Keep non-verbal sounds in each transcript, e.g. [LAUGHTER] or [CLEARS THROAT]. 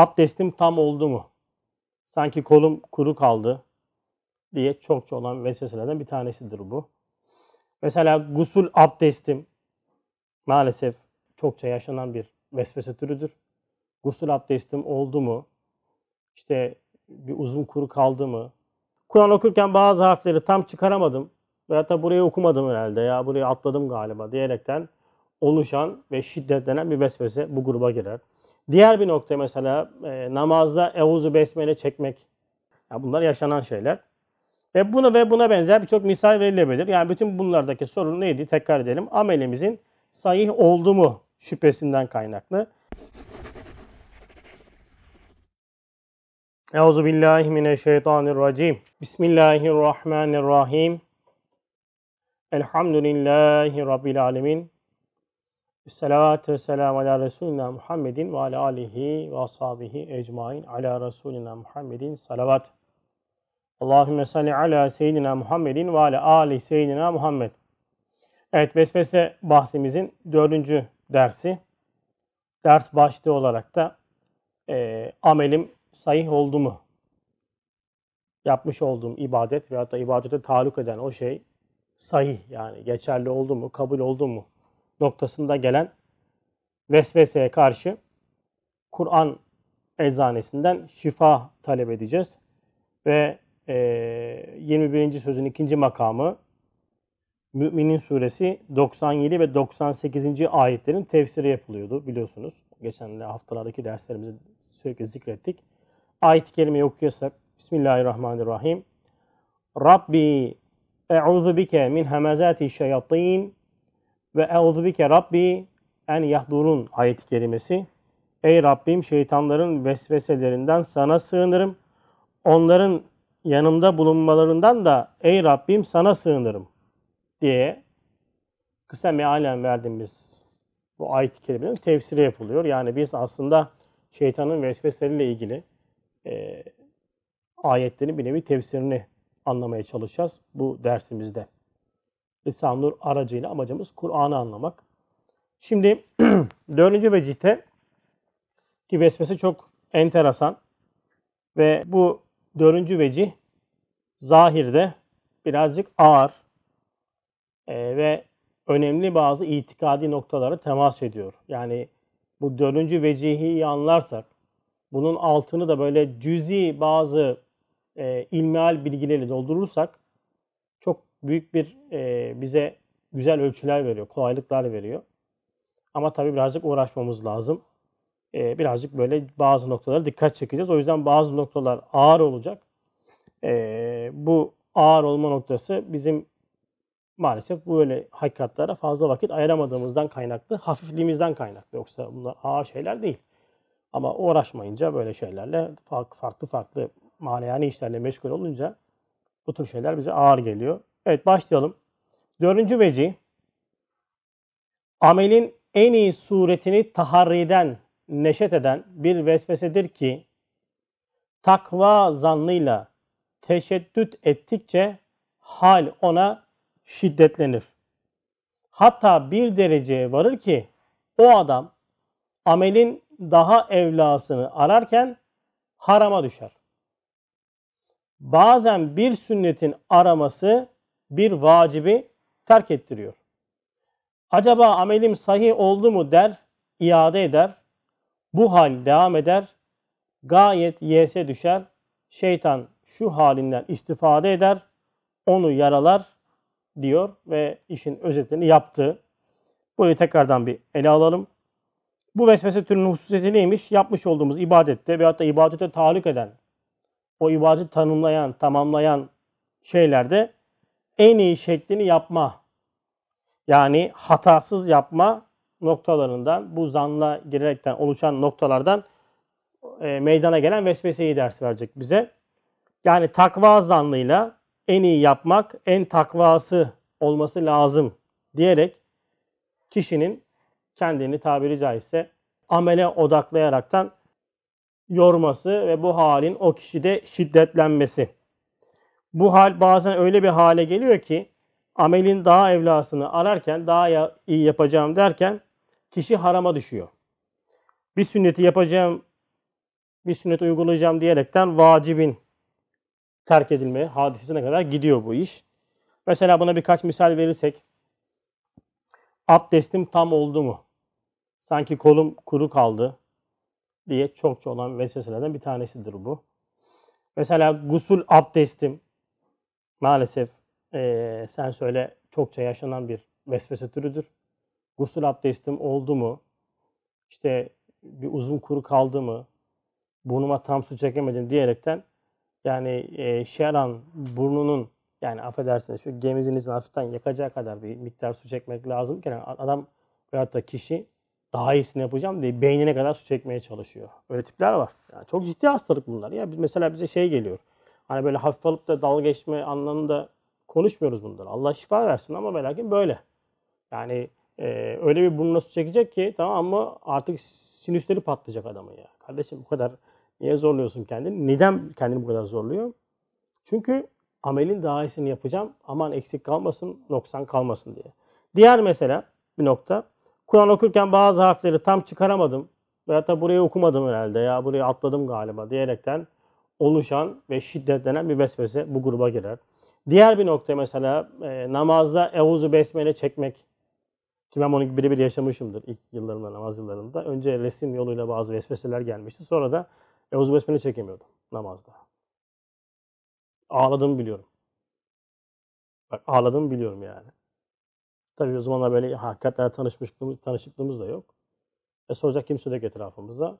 abdestim tam oldu mu? Sanki kolum kuru kaldı diye çokça olan vesveselerden bir tanesidir bu. Mesela gusül abdestim maalesef çokça yaşanan bir vesvese türüdür. Gusül abdestim oldu mu? İşte bir uzun kuru kaldı mı? Kur'an okurken bazı harfleri tam çıkaramadım. Veyahut da burayı okumadım herhalde ya burayı atladım galiba diyerekten oluşan ve şiddetlenen bir vesvese bu gruba girer. Diğer bir nokta mesela e, namazda Euzu Besmele çekmek. Ya bunlar yaşanan şeyler. Ve bunu ve buna benzer birçok misal verilebilir. Yani bütün bunlardaki sorun neydi? Tekrar edelim. Amelimizin sahih oldu mu şüphesinden kaynaklı. Euzu billahi mineşşeytanirracim. Bismillahirrahmanirrahim. Elhamdülillahi rabbil alamin. Esselatu vesselamu ala Resulina Muhammedin ve ala alihi ve ashabihi ecmain ala Resulina Muhammedin salavat. Allahümme salli ala seyyidina Muhammedin ve ala ali seyyidina Muhammed. Evet vesvese bahsimizin dördüncü dersi. Ders başlığı olarak da e, amelim sahih oldu mu? Yapmış olduğum ibadet veyahut da ibadete taluk eden o şey sahih yani geçerli oldu mu, kabul oldu mu noktasında gelen vesveseye karşı Kur'an eczanesinden şifa talep edeceğiz. Ve e, 21. sözün ikinci makamı Müminin suresi 97 ve 98. ayetlerin tefsiri yapılıyordu biliyorsunuz. Geçen haftalardaki derslerimizde sürekli zikrettik. Ayet-i kerimeyi okuyorsak Bismillahirrahmanirrahim. Rabbi e'udhu bike min hemezati şeyatin ve e'udhu bike Rabbi en yahdurun ayet-i kerimesi. Ey Rabbim şeytanların vesveselerinden sana sığınırım. Onların yanımda bulunmalarından da ey Rabbim sana sığınırım diye kısa mealen verdiğimiz bu ayet-i kerimenin tefsiri yapılıyor. Yani biz aslında şeytanın vesveseleriyle ilgili e, ayetlerin bir nevi tefsirini anlamaya çalışacağız bu dersimizde. Lisan Nur aracıyla amacımız Kur'an'ı anlamak. Şimdi [CLEARS THROAT] dördüncü vecihte ki vesvese çok enteresan ve bu dördüncü vecih zahirde birazcık ağır e, ve önemli bazı itikadi noktaları temas ediyor. Yani bu dördüncü vecihi iyi anlarsak, bunun altını da böyle cüzi bazı e, ilmihal bilgileri doldurursak büyük bir e, bize güzel ölçüler veriyor, kolaylıklar veriyor. Ama tabii birazcık uğraşmamız lazım. E, birazcık böyle bazı noktalara dikkat çekeceğiz. O yüzden bazı noktalar ağır olacak. E, bu ağır olma noktası bizim maalesef bu böyle hakikatlara fazla vakit ayıramadığımızdan kaynaklı, hafifliğimizden kaynaklı. Yoksa bunlar ağır şeyler değil. Ama uğraşmayınca böyle şeylerle farklı farklı manayani işlerle meşgul olunca bu tür şeyler bize ağır geliyor. Evet başlayalım. Dördüncü veci amelin en iyi suretini taharriden, neşet eden bir vesvesedir ki takva zannıyla teşeddüt ettikçe hal ona şiddetlenir. Hatta bir dereceye varır ki o adam amelin daha evlasını ararken harama düşer. Bazen bir sünnetin araması bir vacibi terk ettiriyor. Acaba amelim sahih oldu mu der, iade eder. Bu hal devam eder. Gayet yese düşer. Şeytan şu halinden istifade eder. Onu yaralar diyor ve işin özetini yaptı. Burayı tekrardan bir ele alalım. Bu vesvese türünün hususiyeti neymiş? Yapmış olduğumuz ibadette veyahut da ibadete tahallük eden, o ibadeti tanımlayan, tamamlayan şeylerde en iyi şeklini yapma. Yani hatasız yapma noktalarından, bu zanla girerekten oluşan noktalardan e, meydana gelen vesveseyi ders verecek bize. Yani takva zanlıyla en iyi yapmak, en takvası olması lazım diyerek kişinin kendini tabiri caizse amele odaklayaraktan yorması ve bu halin o kişide şiddetlenmesi. Bu hal bazen öyle bir hale geliyor ki amelin daha evlasını ararken, daha iyi yapacağım derken kişi harama düşüyor. Bir sünneti yapacağım bir sünnet uygulayacağım diyerekten vacibin terk edilme hadisesine kadar gidiyor bu iş. Mesela buna birkaç misal verirsek abdestim tam oldu mu? Sanki kolum kuru kaldı diye çokça olan vesveselerden bir tanesidir bu. Mesela gusül abdestim maalesef eee, sen söyle çokça yaşanan bir vesvese türüdür. Gusül abdestim oldu mu? İşte bir uzun kuru kaldı mı? Burnuma tam su çekemedim diyerekten yani e, şeran burnunun yani affedersiniz şu gemizinizin hafiften yakacağı kadar bir miktar su çekmek lazım. Yani adam veyahut da kişi daha iyisini yapacağım diye beynine kadar su çekmeye çalışıyor. Öyle tipler var. Yani çok ciddi hastalık bunlar. Ya mesela bize şey geliyor. Hani böyle hafif alıp da dalga geçme anlamında konuşmuyoruz bunları. Allah şifa versin ama ve lakin böyle. Yani e, öyle bir burnuna su çekecek ki tamam mı artık sinüsleri patlayacak adamın ya. Kardeşim bu kadar niye zorluyorsun kendini? Neden kendini bu kadar zorluyor? Çünkü amelin daha iyisini yapacağım. Aman eksik kalmasın, noksan kalmasın diye. Diğer mesela bir nokta. Kur'an okurken bazı harfleri tam çıkaramadım. Veyahut da burayı okumadım herhalde ya burayı atladım galiba diyerekten oluşan ve şiddetlenen bir vesvese bu gruba girer. Diğer bir nokta mesela e, namazda Euzu Besmele çekmek. Ki ben onu birebir yaşamışımdır ilk yıllarımda, namaz yıllarında. Önce resim yoluyla bazı vesveseler gelmişti. Sonra da Euzu Besmele çekemiyordum namazda. Ağladığımı biliyorum. Bak ağladığımı biliyorum yani. Tabii o zamanlar böyle hakikaten tanışmışlığımız, tanışıklığımız da yok. E soracak kimse de etrafımızda.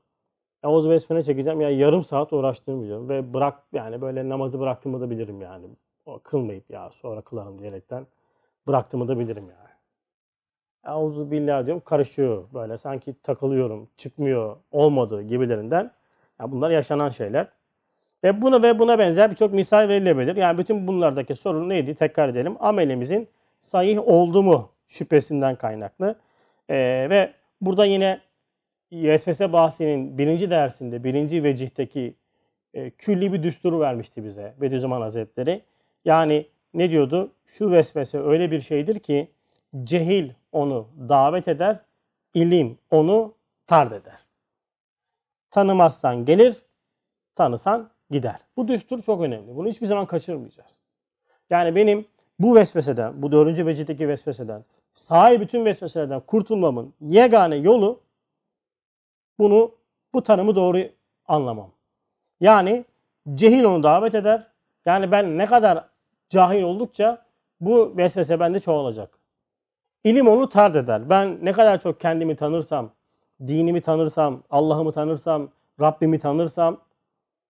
Euzu Besmele çekeceğim. Ya yarım saat uğraştığımı biliyorum. Ve bırak yani böyle namazı bıraktığımı da bilirim yani. O kılmayıp ya sonra kılarım diyerekten bıraktığımı da bilirim yani. Euzu billah diyorum karışıyor böyle sanki takılıyorum çıkmıyor olmadı gibilerinden. Ya bunlar yaşanan şeyler. Ve buna ve buna benzer birçok misal verilebilir. Yani bütün bunlardaki sorun neydi? Tekrar edelim. Amelimizin sahih oldu mu şüphesinden kaynaklı. Ee, ve burada yine vesvese bahsinin birinci dersinde, birinci vecihteki e, külli bir düsturu vermişti bize Bediüzzaman Hazretleri. Yani ne diyordu? Şu vesvese öyle bir şeydir ki cehil onu davet eder, ilim onu tard eder. Tanımazsan gelir, tanısan gider. Bu düstur çok önemli. Bunu hiçbir zaman kaçırmayacağız. Yani benim bu vesveseden, bu dördüncü vecitteki vesveseden, sahi bütün vesveselerden kurtulmamın yegane yolu bunu, bu tanımı doğru anlamam. Yani cehil onu davet eder. Yani ben ne kadar cahil oldukça bu vesvese bende çoğalacak. İlim onu tard eder. Ben ne kadar çok kendimi tanırsam, dinimi tanırsam, Allah'ımı tanırsam, Rabbimi tanırsam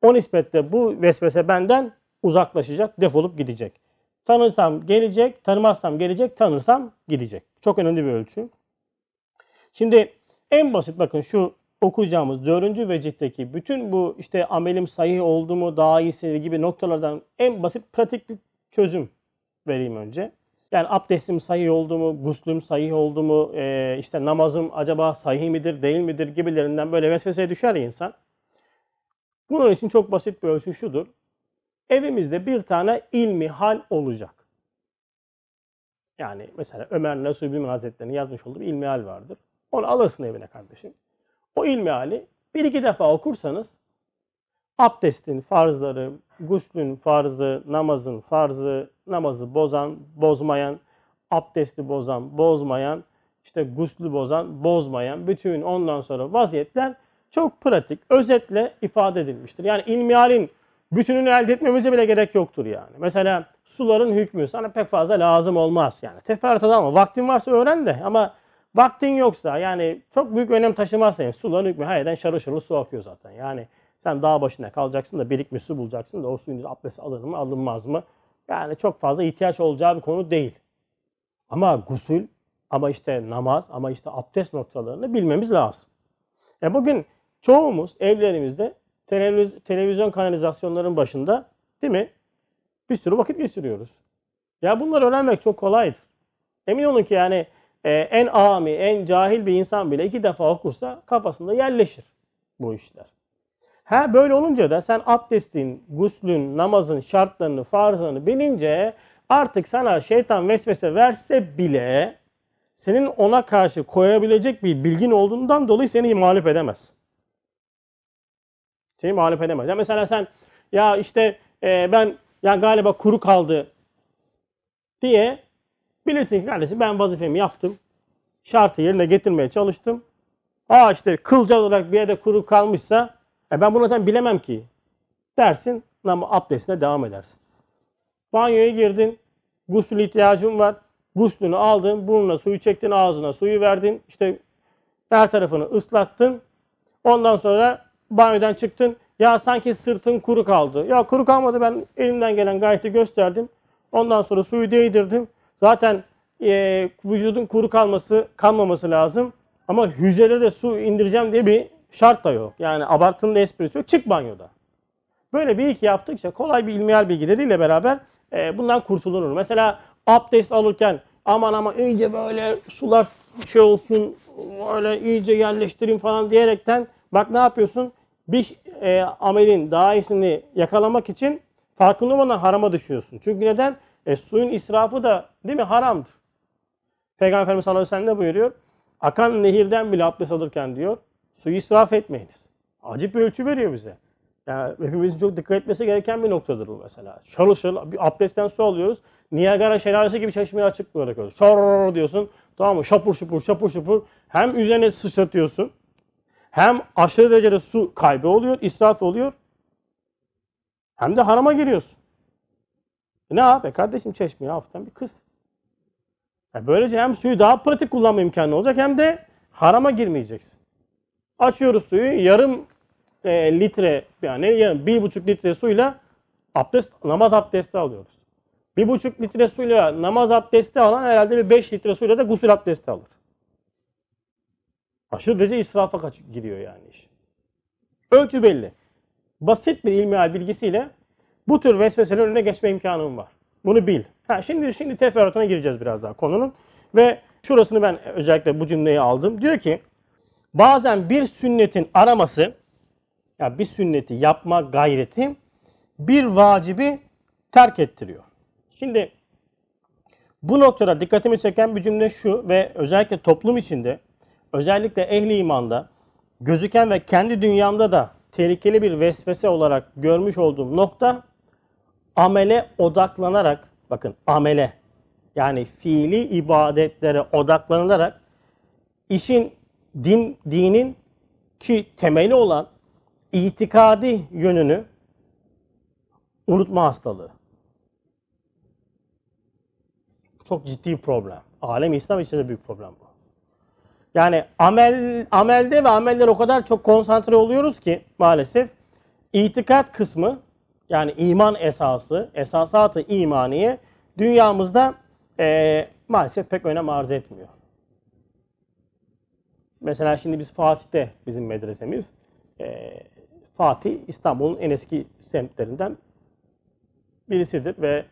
o nispetle bu vesvese benden uzaklaşacak, defolup gidecek. Tanırsam gelecek, tanımazsam gelecek, tanırsam gidecek. Çok önemli bir ölçü. Şimdi en basit bakın şu okuyacağımız dördüncü vecitteki bütün bu işte amelim sahih oldu mu daha iyisi gibi noktalardan en basit pratik bir çözüm vereyim önce. Yani abdestim sahih oldu mu, guslüm sahih oldu mu, e, işte namazım acaba sahih midir, değil midir gibilerinden böyle vesveseye düşer insan. Bunun için çok basit bir ölçü şudur. Evimizde bir tane ilmi hal olacak. Yani mesela Ömer Nasuhi Bilmen Hazretleri'nin yazmış olduğu bir ilmi hal vardır. Onu alırsın evine kardeşim. O ilmi hali bir iki defa okursanız abdestin farzları, guslün farzı, namazın farzı, namazı bozan, bozmayan, abdesti bozan, bozmayan, işte guslü bozan, bozmayan bütün ondan sonra vaziyetler çok pratik, özetle ifade edilmiştir. Yani ilmihalin bütününü elde etmemize bile gerek yoktur yani. Mesela suların hükmü sana pek fazla lazım olmaz. Yani teferruat ama vaktin varsa öğren de ama vaktin yoksa yani çok büyük önem taşımazsa yani suların hükmü her yerden şarıl şarıl su akıyor zaten. Yani sen dağ başına kalacaksın da birikmiş su bulacaksın da o suyun abdest alınır mı alınmaz mı? Yani çok fazla ihtiyaç olacağı bir konu değil. Ama gusül ama işte namaz ama işte abdest noktalarını bilmemiz lazım. E bugün çoğumuz evlerimizde televiz- televizyon kanalizasyonların başında değil mi? Bir sürü vakit geçiriyoruz. Ya bunları öğrenmek çok kolaydır. Emin olun ki yani e, en ami, en cahil bir insan bile iki defa okursa kafasında yerleşir bu işler. Ha böyle olunca da sen abdestin, guslün, namazın şartlarını, farzlarını bilince artık sana şeytan vesvese verse bile senin ona karşı koyabilecek bir bilgin olduğundan dolayı seni mağlup edemez. Seni mağlup edemez. Ya mesela sen ya işte e, ben ya galiba kuru kaldı diye bilirsin ki kardeşim ben vazifemi yaptım. Şartı yerine getirmeye çalıştım. Aa işte kılcal olarak bir yerde kuru kalmışsa e ben bunu sen bilemem ki dersin ama abdestine devam edersin. Banyoya girdin. Gusül ihtiyacın var. Guslünü aldın. Burnuna suyu çektin. Ağzına suyu verdin. İşte her tarafını ıslattın. Ondan sonra banyodan çıktın. Ya sanki sırtın kuru kaldı. Ya kuru kalmadı ben elimden gelen gayreti gösterdim. Ondan sonra suyu değdirdim. Zaten e, vücudun kuru kalması kalmaması lazım. Ama hücrede de su indireceğim diye bir şart da yok. Yani abartının da esprisi yok. Çık banyoda. Böyle bir iki yaptıkça kolay bir ilmihal bilgileriyle beraber e, bundan kurtulunur. Mesela abdest alırken aman ama iyice böyle sular şey olsun öyle iyice yerleştireyim falan diyerekten bak ne yapıyorsun? Bir e, amelin daha iyisini yakalamak için farkında olmadan harama düşüyorsun. Çünkü neden? E, suyun israfı da değil mi haramdır. Peygamber Efendimiz sallallahu aleyhi ve sellem buyuruyor? Akan nehirden bile abdest alırken diyor suyu israf etmeyiniz. Acip bir ölçü veriyor bize. Yani hepimizin çok dikkat etmesi gereken bir noktadır bu mesela. Şarıl şarıl bir abdestten su alıyoruz. Niagara şelalesi gibi çeşmeye açık bırakıyoruz. Şarıl diyorsun. Tamam mı? Şapur şupur şapur şupur. Hem üzerine sıçratıyorsun. Hem aşırı derecede su kaybı oluyor, israf oluyor. Hem de harama giriyorsun. E ne yap? E kardeşim çeşmeye hafiften bir kız. E böylece hem suyu daha pratik kullanma imkanı olacak hem de harama girmeyeceksin. Açıyoruz suyu. Yarım e, litre yani yarım bir buçuk litre suyla abdest namaz abdesti alıyoruz. Bir buçuk litre suyla namaz abdesti alan herhalde bir 5 litre suyla da gusül abdesti alır. Aşırı derece israfa giriyor yani iş. Ölçü belli. Basit bir ilmihal bilgisiyle bu tür vesveselerin önüne geçme imkanım var. Bunu bil. Ha, şimdi şimdi teferruatına gireceğiz biraz daha konunun. Ve şurasını ben özellikle bu cümleyi aldım. Diyor ki bazen bir sünnetin araması ya bir sünneti yapma gayreti bir vacibi terk ettiriyor. Şimdi bu noktada dikkatimi çeken bir cümle şu ve özellikle toplum içinde özellikle ehli imanda gözüken ve kendi dünyamda da tehlikeli bir vesvese olarak görmüş olduğum nokta amele odaklanarak bakın amele yani fiili ibadetlere odaklanılarak işin din dinin ki temeli olan itikadi yönünü unutma hastalığı. Çok ciddi bir problem. Alem İslam için büyük problem bu. Yani amel amelde ve ameller o kadar çok konsantre oluyoruz ki maalesef itikat kısmı yani iman esası, esasatı imaniye dünyamızda e, maalesef pek önem arz etmiyor. Mesela şimdi biz Fatih'te bizim medresemiz. E, Fatih İstanbul'un en eski semtlerinden birisidir ve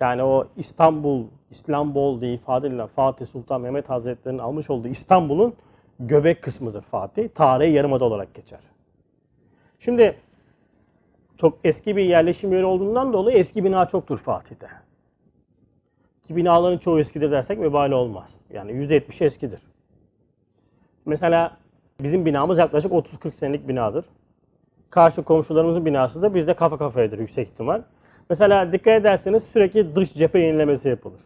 yani o İstanbul, İslambol diye ifade edilen Fatih Sultan Mehmet Hazretleri'nin almış olduğu İstanbul'un göbek kısmıdır Fatih. Tarihi yarımada olarak geçer. Şimdi çok eski bir yerleşim yeri olduğundan dolayı eski bina çoktur Fatih'te. Ki binaların çoğu eskidir dersek vebali olmaz. Yani %70 eskidir. Mesela bizim binamız yaklaşık 30-40 senelik binadır. Karşı komşularımızın binası da bizde kafa kafayadır yüksek ihtimal. Mesela dikkat ederseniz sürekli dış cephe yenilemesi yapılır.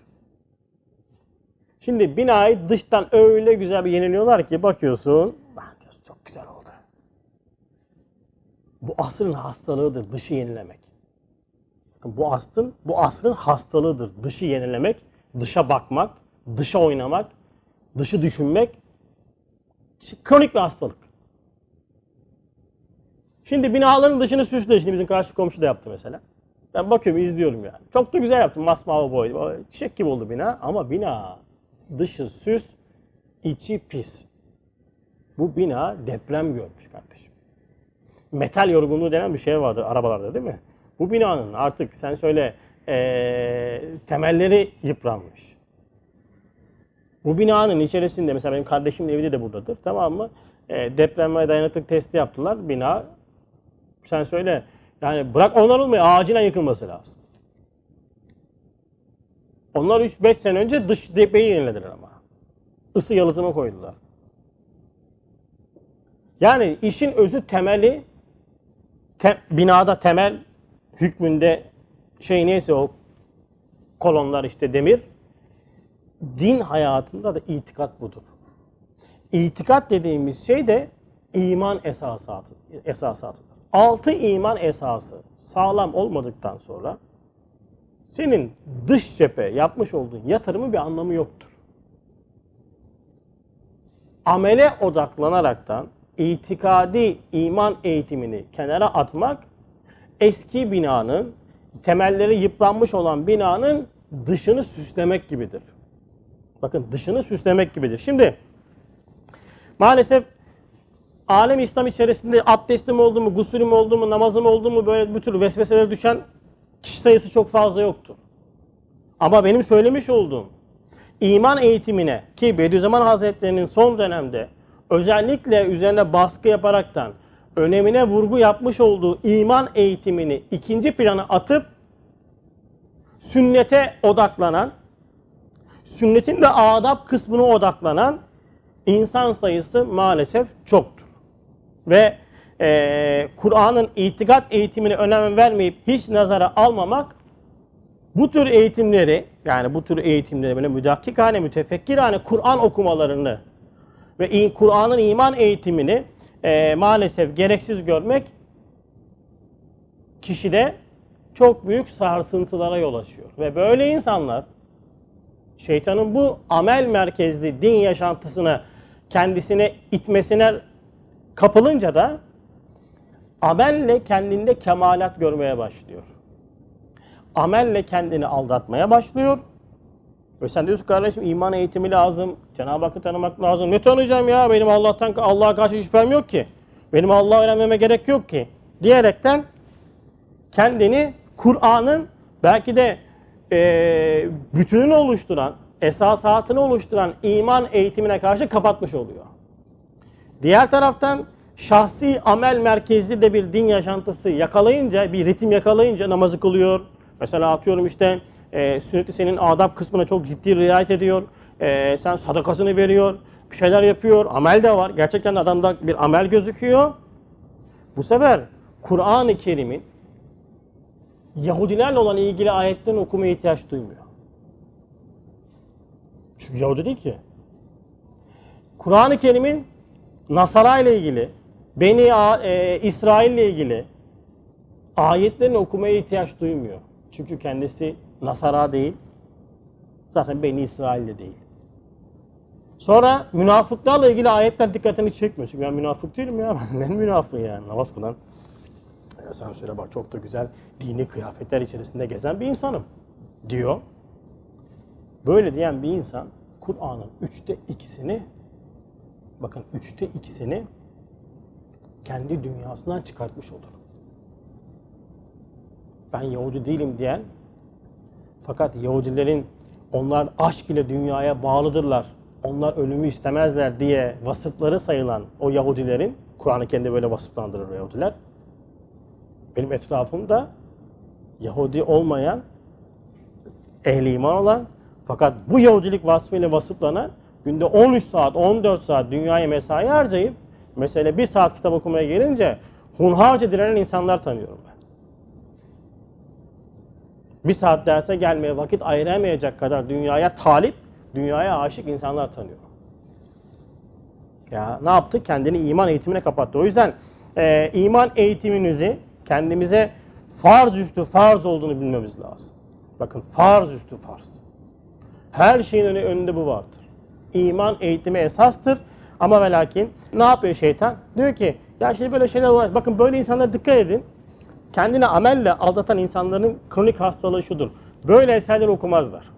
Şimdi binayı dıştan öyle güzel bir yeniliyorlar ki bakıyorsun, diyorsun çok güzel oldu. Bu asrın hastalığıdır dışı yenilemek. Bakın bu asrın bu asrın hastalığıdır dışı yenilemek, dışa bakmak, dışa oynamak, dışı düşünmek kronik bir hastalık. Şimdi binaların dışını süsle. Şimdi bizim karşı komşu da yaptı mesela. Ben bakıyorum, izliyorum yani. Çok da güzel yaptım. Masmavi boy. Çiçek gibi oldu bina. Ama bina dışı süs, içi pis. Bu bina deprem görmüş kardeşim. Metal yorgunluğu denen bir şey vardır arabalarda değil mi? Bu binanın artık sen söyle ee, temelleri yıpranmış. Bu binanın içerisinde mesela benim kardeşimin evi de buradadır tamam mı? E, depreme dayanıklık testi yaptılar. Bina sen söyle yani bırak onarılmayı acilen yıkılması lazım. Onlar 3-5 sene önce dış cepheyi yenilediler ama. Isı yalıtımı koydular. Yani işin özü temeli te- binada temel hükmünde şey neyse o kolonlar işte demir. Din hayatında da itikat budur. İtikat dediğimiz şey de iman esasatı, esasatıdır. Altı iman esası sağlam olmadıktan sonra senin dış cephe yapmış olduğun yatırımı bir anlamı yoktur. Amele odaklanaraktan itikadi iman eğitimini kenara atmak eski binanın temelleri yıpranmış olan binanın dışını süslemek gibidir. Bakın dışını süslemek gibidir. Şimdi maalesef alem İslam içerisinde abdestim oldu mu, gusülüm oldu mu, namazım oldu mu böyle bir tür vesveselere düşen kişi sayısı çok fazla yoktur. Ama benim söylemiş olduğum iman eğitimine ki Bediüzzaman Hazretleri'nin son dönemde özellikle üzerine baskı yaparaktan önemine vurgu yapmış olduğu iman eğitimini ikinci plana atıp sünnete odaklanan, sünnetin de adab kısmına odaklanan insan sayısı maalesef çoktur. Ve e, Kur'an'ın itikat eğitimine önem vermeyip hiç nazara almamak bu tür eğitimleri yani bu tür eğitimleri böyle müdakkikane, mütefekkirane Kur'an okumalarını ve Kur'an'ın iman eğitimini e, maalesef gereksiz görmek kişide çok büyük sarsıntılara yol açıyor. Ve böyle insanlar şeytanın bu amel merkezli din yaşantısını kendisine itmesine kapılınca da amelle kendinde kemalat görmeye başlıyor. Amelle kendini aldatmaya başlıyor. Ve sen diyorsun kardeşim iman eğitimi lazım. Cenab-ı Hakk'ı tanımak lazım. Ne tanıyacağım ya? Benim Allah'tan Allah'a karşı şüphem yok ki. Benim Allah'ı öğrenmeme gerek yok ki. Diyerekten kendini Kur'an'ın belki de e, bütününü oluşturan, esasatını oluşturan iman eğitimine karşı kapatmış oluyor. Diğer taraftan şahsi amel merkezli de bir din yaşantısı yakalayınca, bir ritim yakalayınca namazı kılıyor. Mesela atıyorum işte e, sünnetli senin adab kısmına çok ciddi riayet ediyor. E, sen sadakasını veriyor, bir şeyler yapıyor, amel de var. Gerçekten adamda bir amel gözüküyor. Bu sefer Kur'an-ı Kerim'in Yahudilerle olan ilgili ayetlerini okumaya ihtiyaç duymuyor. Çünkü Yahudi değil ki. Kur'an-ı Kerim'in Nasara ile ilgili, Beni e, İsrail ile ilgili ayetlerini okumaya ihtiyaç duymuyor. Çünkü kendisi Nasara değil, zaten Beni İsrail de değil. Sonra münafıklarla ilgili ayetler dikkatini çekmiyor. Çünkü ben münafık değilim ya. [LAUGHS] Ben münafık yani. Namaz kılan. Ya sen söyle bak çok da güzel dini kıyafetler içerisinde gezen bir insanım diyor. Böyle diyen bir insan Kur'an'ın üçte ikisini bakın üçte ikisini kendi dünyasından çıkartmış olur. Ben Yahudi değilim diyen fakat Yahudilerin onlar aşk ile dünyaya bağlıdırlar. Onlar ölümü istemezler diye vasıfları sayılan o Yahudilerin Kur'an'ı kendi böyle vasıflandırır Yahudiler. Benim etrafımda Yahudi olmayan ehli iman olan fakat bu Yahudilik vasfıyla vasıflanan günde 13 saat, 14 saat dünyaya mesai harcayıp mesela bir saat kitap okumaya gelince hunharca direnen insanlar tanıyorum ben. Bir saat derse gelmeye vakit ayıramayacak kadar dünyaya talip, dünyaya aşık insanlar tanıyorum. Ya ne yaptı? Kendini iman eğitimine kapattı. O yüzden e, iman eğitiminizi kendimize farz üstü farz olduğunu bilmemiz lazım. Bakın farz üstü farz. Her şeyin önünde bu vardır. İman eğitimi esastır. Ama ve lakin ne yapıyor şeytan? Diyor ki ya şimdi böyle şeyler var. Bakın böyle insanlara dikkat edin. Kendini amelle aldatan insanların kronik hastalığı şudur. Böyle eserler okumazlar.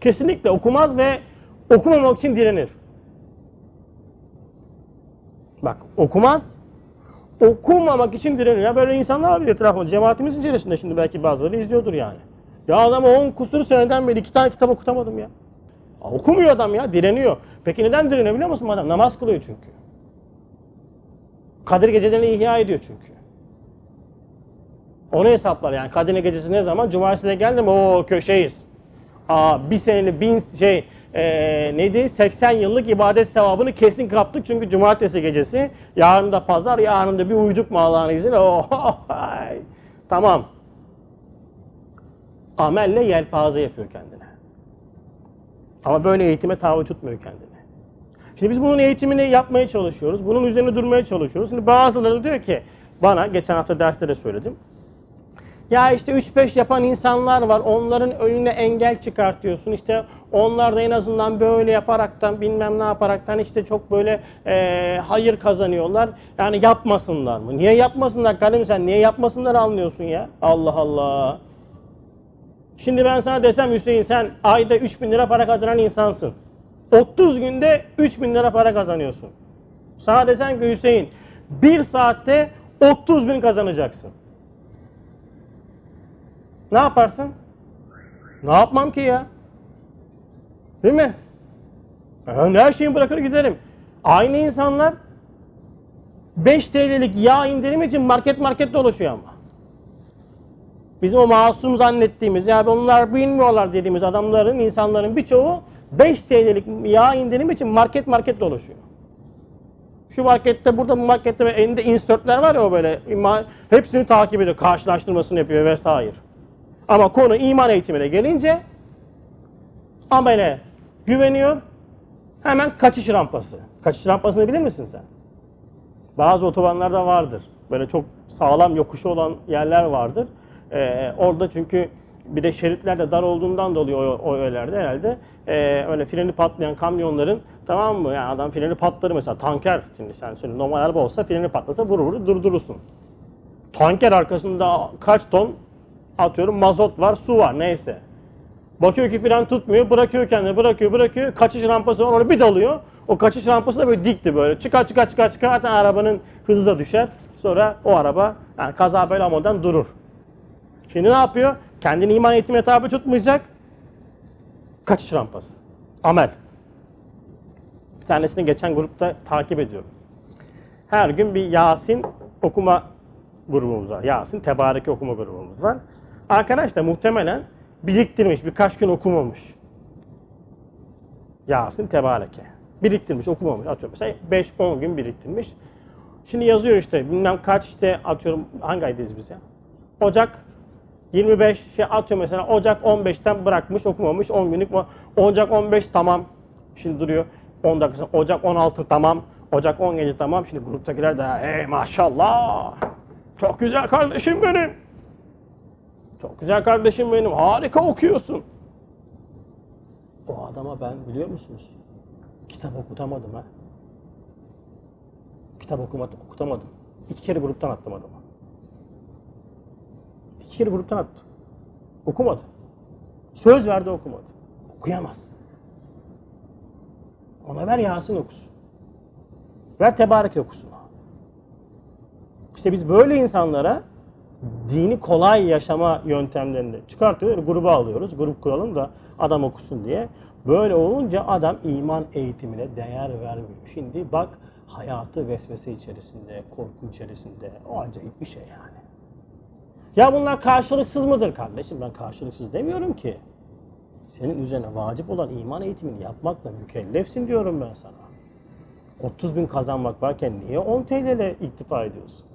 Kesinlikle okumaz ve okumamak için direnir. Bak okumaz, okumamak için direnir. Ya böyle insanlar var etrafında. Cemaatimiz içerisinde şimdi belki bazıları izliyordur yani. Ya adam 10 kusur seneden beri iki tane kitap okutamadım ya. ya. Okumuyor adam ya, direniyor. Peki neden direniyor biliyor musun adam? Namaz kılıyor çünkü. Kadir gecelerini ihya ediyor çünkü. Onu hesaplar yani Kadir gecesi ne zaman? Cumartesi'ne geldim o köşeyiz. Aa bir seneli bin şey e, neydi 80 yıllık ibadet sevabını kesin kaptık çünkü cumartesi gecesi. Yarın da pazar, yarın da bir uyduk mu Allah'ın izniyle. Tamam. Amelle yelpaze yapıyor kendine. Ama böyle eğitime tabi tutmuyor kendini. Şimdi biz bunun eğitimini yapmaya çalışıyoruz. Bunun üzerine durmaya çalışıyoruz. Şimdi bazıları diyor ki bana geçen hafta derste de söyledim. Ya işte 3-5 yapan insanlar var. Onların önüne engel çıkartıyorsun. İşte onlar da en azından böyle yaparaktan bilmem ne yaparaktan işte çok böyle e, hayır kazanıyorlar. Yani yapmasınlar mı? Niye yapmasınlar kardeşim sen? Niye yapmasınlar anlıyorsun ya? Allah Allah. Şimdi ben sana desem Hüseyin sen ayda 3 bin lira para kazanan insansın. 30 günde 3 bin lira para kazanıyorsun. Sana desem ki Hüseyin bir saatte 30 bin kazanacaksın. Ne yaparsın? Ne yapmam ki ya? Değil mi? Ben her şeyi bırakır giderim. Aynı insanlar 5 TL'lik yağ indirim için market market dolaşıyor ama. Bizim o masum zannettiğimiz, ya onlar bilmiyorlar dediğimiz adamların, insanların birçoğu 5 TL'lik yağ indirim için market market dolaşıyor. Şu markette, burada bu markette elinde insertler var ya o böyle, hepsini takip ediyor, karşılaştırmasını yapıyor vesaire. Ama konu iman eğitimine gelince amele güveniyor. Hemen kaçış rampası. Kaçış rampasını bilir misin sen? Bazı otobanlarda vardır. Böyle çok sağlam yokuşu olan yerler vardır. Ee, orada çünkü bir de şeritler de dar olduğundan dolayı o, o yerlerde herhalde e, öyle freni patlayan kamyonların tamam mı? Yani adam freni patları mesela tanker şimdi sen söyle normal araba olsa freni patlasa vurur vurur durdurursun. Tanker arkasında kaç ton atıyorum mazot var, su var neyse. Bakıyor ki fren tutmuyor, bırakıyor kendini, bırakıyor, bırakıyor. Kaçış rampası var, orada bir dalıyor. O kaçış rampası da böyle dikti böyle. Çıkar çıkar çıkar çıkar. Zaten arabanın hızı da düşer. Sonra o araba yani kaza bela durur. Şimdi ne yapıyor? Kendini iman eğitimine tabi tutmayacak. Kaçış rampası. Amel. Bir tanesini geçen grupta takip ediyorum. Her gün bir Yasin okuma grubumuz var. Yasin Tebareke okuma grubumuz var. Arkadaş da muhtemelen biriktirmiş, birkaç gün okumamış. Yasin Tebareke. Biriktirmiş, okumamış. Atıyorum mesela 5-10 gün biriktirmiş. Şimdi yazıyor işte bilmem kaç işte atıyorum hangi aydayız biz ya? Ocak 25 şey atıyor mesela Ocak 15'ten bırakmış okumamış 10 günlük Ocak 15 tamam şimdi duruyor 10 dakika Ocak 16 tamam Ocak 17 tamam şimdi gruptakiler de ey maşallah çok güzel kardeşim benim çok güzel kardeşim benim. Harika okuyorsun. O adama ben biliyor musunuz? Kitap okutamadım ha. Kitap okumadım, okutamadım. İki kere gruptan attım adamı. İki kere gruptan attım. Okumadı. Söz verdi okumadı. Okuyamaz. Ona ver Yasin okusun. Ver Tebarek okusun. İşte biz böyle insanlara dini kolay yaşama yöntemlerini çıkartıyor. Gruba alıyoruz. Grup kuralım da adam okusun diye. Böyle olunca adam iman eğitimine değer vermiyor. Şimdi bak hayatı vesvese içerisinde, korku içerisinde. O acayip bir şey yani. Ya bunlar karşılıksız mıdır kardeşim? Ben karşılıksız demiyorum ki. Senin üzerine vacip olan iman eğitimini yapmakla mükellefsin diyorum ben sana. 30 bin kazanmak varken niye 10 TL ile iktifa ediyorsun?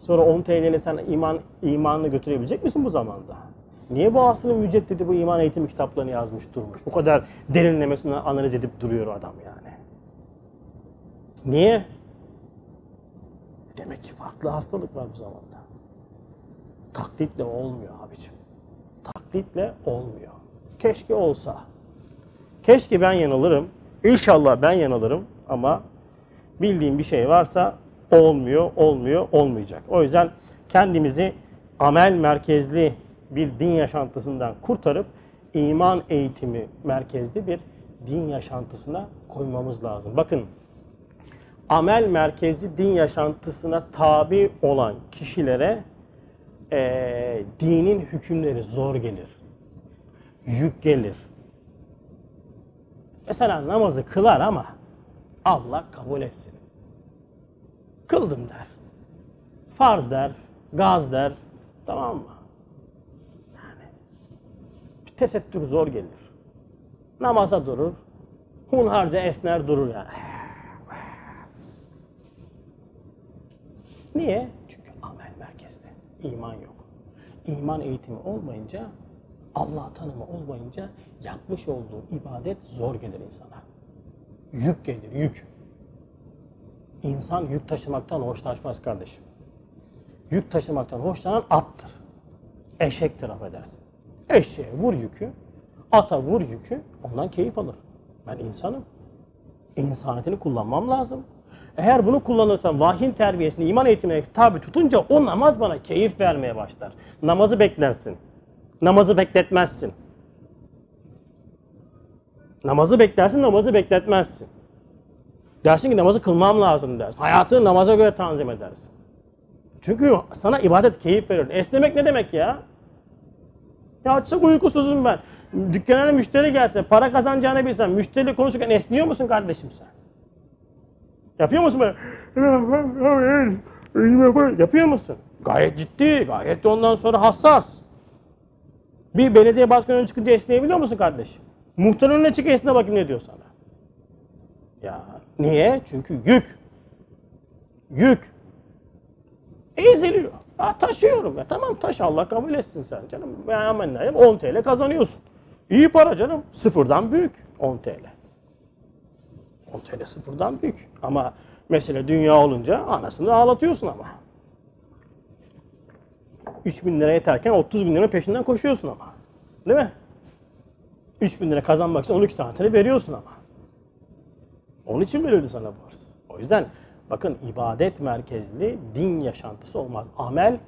Sonra 10 TL'yle sen iman imanını götürebilecek misin bu zamanda? Niye bu aslında müceddidi bu iman eğitimi kitaplarını yazmış durmuş? Bu kadar derinlemesine analiz edip duruyor adam yani. Niye? Demek ki farklı hastalık var bu zamanda. Taklitle olmuyor abicim. Taklitle olmuyor. Keşke olsa. Keşke ben yanılırım. İnşallah ben yanılırım ama bildiğim bir şey varsa olmuyor, olmuyor, olmayacak. O yüzden kendimizi amel merkezli bir din yaşantısından kurtarıp iman eğitimi merkezli bir din yaşantısına koymamız lazım. Bakın amel merkezli din yaşantısına tabi olan kişilere e, dinin hükümleri zor gelir. Yük gelir. Mesela namazı kılar ama Allah kabul etsin. Kıldım der. Farz der, gaz der. Tamam mı? Yani bir tesettür zor gelir. Namaza durur. Hunharca esner durur yani. Niye? Çünkü amel merkezde. İman yok. İman eğitimi olmayınca, Allah tanımı olmayınca yapmış olduğu ibadet zor gelir insana. Yük gelir, yük. İnsan yük taşımaktan hoşlaşmaz kardeşim. Yük taşımaktan hoşlanan attır. Eşektir affedersin. Eşeğe vur yükü, ata vur yükü, ondan keyif alır. Ben insanım. İnsaniyetini kullanmam lazım. Eğer bunu kullanırsam vahyin terbiyesini, iman eğitimine tabi tutunca o namaz bana keyif vermeye başlar. Namazı beklersin. Namazı bekletmezsin. Namazı beklersin, namazı bekletmezsin. Dersin ki namazı kılmam lazım dersin. Hayatını namaza göre tanzim edersin. Çünkü sana ibadet keyif verir. Esnemek ne demek ya? Ya çok uykusuzum ben. Dükkana müşteri gelse, para kazanacağını bilsen, müşteriyle konuşurken esniyor musun kardeşim sen? Yapıyor musun böyle? Yapıyor musun? Gayet ciddi, gayet de ondan sonra hassas. Bir belediye başkanı çıkınca esneyebiliyor musun kardeşim? Muhtar önüne çık esne bakayım ne diyor sana. Ya niye? Çünkü yük. Yük. Eziliyor. Ha, taşıyorum ya. Tamam taş Allah kabul etsin sen canım. Yani amenna 10 TL kazanıyorsun. İyi para canım. Sıfırdan büyük 10 TL. 10 TL sıfırdan büyük. Ama mesele dünya olunca anasını ağlatıyorsun ama. 3 bin lira yeterken 30 bin lira peşinden koşuyorsun ama. Değil mi? 3 bin lira kazanmak için 12 saatini veriyorsun ama. Onun için verildi sana bu arz. O yüzden bakın ibadet merkezli din yaşantısı olmaz. Amel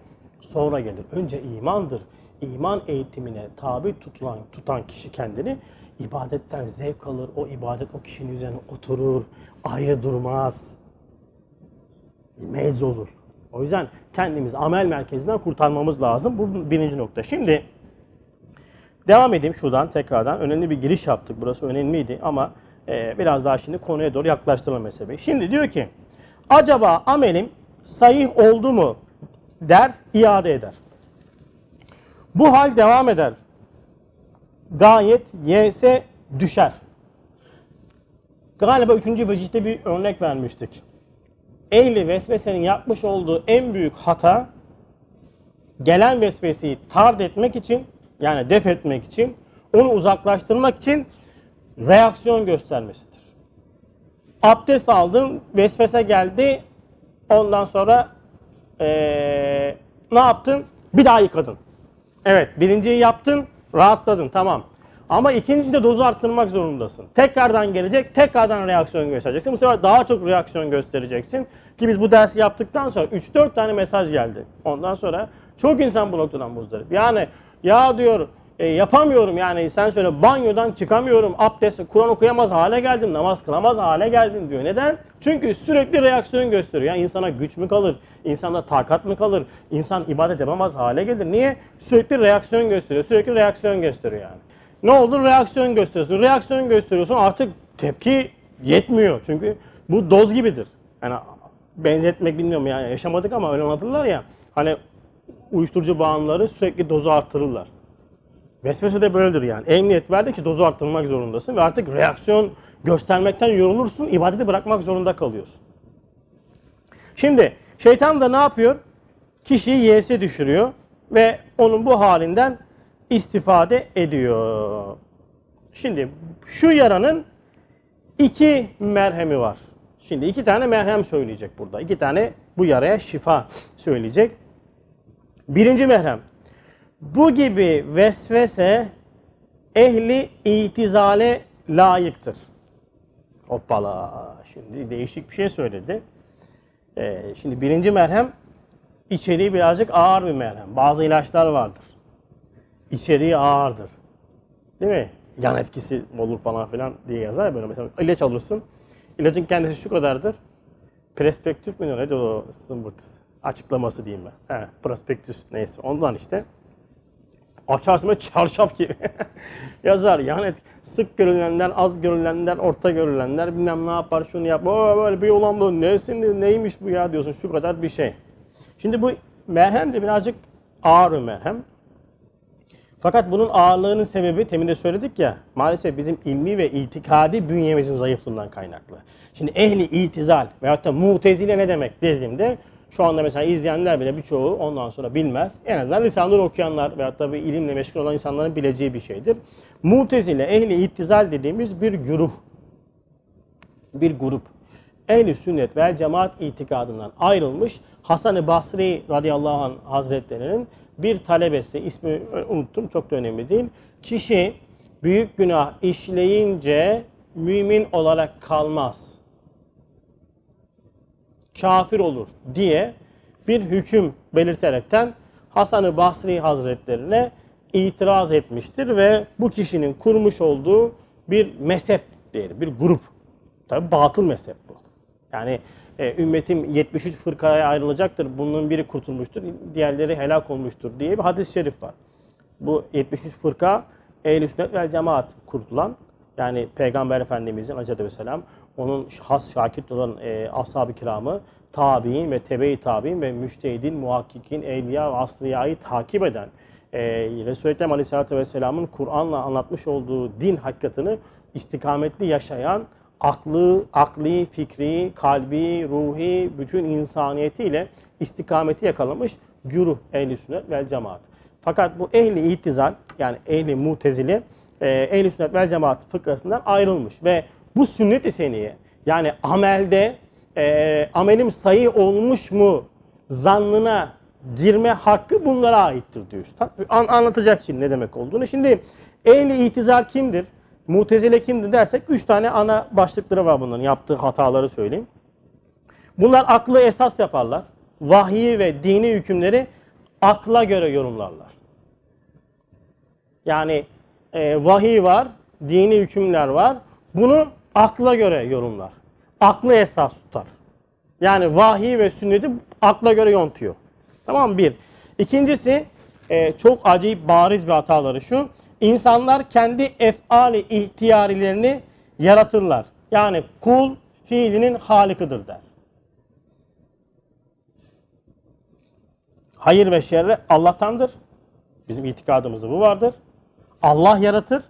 sonra gelir. Önce imandır. İman eğitimine tabi tutulan, tutan kişi kendini ibadetten zevk alır. O ibadet o kişinin üzerine oturur. Ayrı durmaz. Mevz olur. O yüzden kendimizi amel merkezinden kurtarmamız lazım. Bu birinci nokta. Şimdi devam edeyim şuradan tekrardan. Önemli bir giriş yaptık. Burası önemliydi ama e, biraz daha şimdi konuya doğru yaklaştıralım meseleyi. Şimdi diyor ki acaba amelim sahih oldu mu der, iade eder. Bu hal devam eder. Gayet yese düşer. Galiba üçüncü vecihte bir örnek vermiştik. Ehli vesvesenin yapmış olduğu en büyük hata gelen vesveseyi tard etmek için yani def etmek için onu uzaklaştırmak için reaksiyon göstermesidir. Abdest aldın, vesvese geldi, ondan sonra ee, ne yaptın? Bir daha yıkadın. Evet, birinciyi yaptın, rahatladın, tamam. Ama ikinci de dozu arttırmak zorundasın. Tekrardan gelecek, tekrardan reaksiyon göstereceksin. Bu sefer daha çok reaksiyon göstereceksin. Ki biz bu dersi yaptıktan sonra 3-4 tane mesaj geldi. Ondan sonra çok insan bu noktadan muzdarip. Yani ya diyor e, yapamıyorum yani sen söyle banyodan çıkamıyorum, abdest, Kur'an okuyamaz hale geldim, namaz kılamaz hale geldim diyor. Neden? Çünkü sürekli reaksiyon gösteriyor. Yani insana güç mü kalır, insanda takat mı kalır, insan ibadet yapamaz hale gelir. Niye? Sürekli reaksiyon gösteriyor, sürekli reaksiyon gösteriyor yani. Ne olur? Reaksiyon gösteriyorsun. Reaksiyon gösteriyorsun artık tepki yetmiyor. Çünkü bu doz gibidir. Yani benzetmek bilmiyorum yani yaşamadık ama öyle anlatırlar ya. Hani uyuşturucu bağımlıları sürekli dozu arttırırlar. Vesvese de böyledir yani. Emniyet verdikçe dozu arttırmak zorundasın ve artık reaksiyon göstermekten yorulursun, ibadeti bırakmak zorunda kalıyorsun. Şimdi şeytan da ne yapıyor? Kişiyi yese düşürüyor ve onun bu halinden istifade ediyor. Şimdi şu yaranın iki merhemi var. Şimdi iki tane merhem söyleyecek burada. İki tane bu yaraya şifa söyleyecek. Birinci merhem. Bu gibi vesvese ehli itizale layıktır. Hoppala. Şimdi değişik bir şey söyledi. Ee, şimdi birinci merhem içeriği birazcık ağır bir merhem. Bazı ilaçlar vardır. İçeriği ağırdır. Değil mi? Yan etkisi olur falan filan diye yazar ya böyle mesela ilaç alırsın. İlacın kendisi şu kadardır. Perspektif mi ne o sımbırtısı? Açıklaması diyeyim ben. He, prospektüs neyse ondan işte. Açarsın çarşaf gibi. [LAUGHS] Yazar yani sık görülenler, az görülenler, orta görülenler bilmem ne yapar, şunu yap. Oo, böyle bir olan bu nesin, neymiş bu ya diyorsun şu kadar bir şey. Şimdi bu merhem de birazcık ağır bir merhem. Fakat bunun ağırlığının sebebi temin de söyledik ya maalesef bizim ilmi ve itikadi bünyemizin zayıflığından kaynaklı. Şimdi ehli itizal veyahut da mutezile ne demek dediğimde şu anda mesela izleyenler bile birçoğu ondan sonra bilmez. En azından lisanları okuyanlar veyahut da bir ilimle meşgul olan insanların bileceği bir şeydir. Mutezile, ehli itizal dediğimiz bir güruh. Bir grup. Ehli sünnet ve cemaat itikadından ayrılmış Hasan-ı Basri radıyallahu anh hazretlerinin bir talebesi, ismi unuttum çok da önemli değil. Kişi büyük günah işleyince mümin olarak kalmaz. Kafir olur diye bir hüküm belirterekten Hasan-ı Basri Hazretlerine itiraz etmiştir ve bu kişinin kurmuş olduğu bir mezhep diyelim, bir grup. Tabi batıl mezhep bu. Yani e, ümmetim 73 fırkaya ayrılacaktır. Bunun biri kurtulmuştur, diğerleri helak olmuştur diye bir hadis-i şerif var. Bu 73 fırka ehl-i sünnet vel cemaat kurtulan yani Peygamber Efendimizin aleyhissalatü vesselam onun has şakit olan e, ashab-ı kiramı tabi'in ve tebe-i tabi'in ve müştehidin, muhakkikin, evliya ve asriyayı takip eden e, Resulü Ekrem Aleyhisselatü Vesselam'ın Kur'an'la anlatmış olduğu din hakikatini istikametli yaşayan aklı, akli, fikri, kalbi, ruhi, bütün insaniyetiyle istikameti yakalamış güruh ehli sünnet vel cemaat. Fakat bu ehli itizal yani ehli mutezili e, ehli sünnet vel cemaat fıkrasından ayrılmış ve bu sünnet-i seniye yani amelde e, amelim sayı olmuş mu zannına girme hakkı bunlara aittir diyor Üstad. An, anlatacak şimdi ne demek olduğunu. Şimdi ehli itizal kimdir? Mutezile kimdi dersek üç tane ana başlıkları var bunların yaptığı hataları söyleyeyim. Bunlar aklı esas yaparlar. Vahyi ve dini hükümleri akla göre yorumlarlar. Yani e, vahiy var, dini hükümler var. Bunu akla göre yorumlar. Aklı esas tutar. Yani vahiy ve sünneti akla göre yontuyor. Tamam mı? Bir. İkincisi e, çok acayip bariz bir hataları şu. İnsanlar kendi efali ihtiyarilerini yaratırlar. Yani kul fiilinin halikıdır der. Hayır ve şerre Allah'tandır. Bizim itikadımızda bu vardır. Allah yaratır.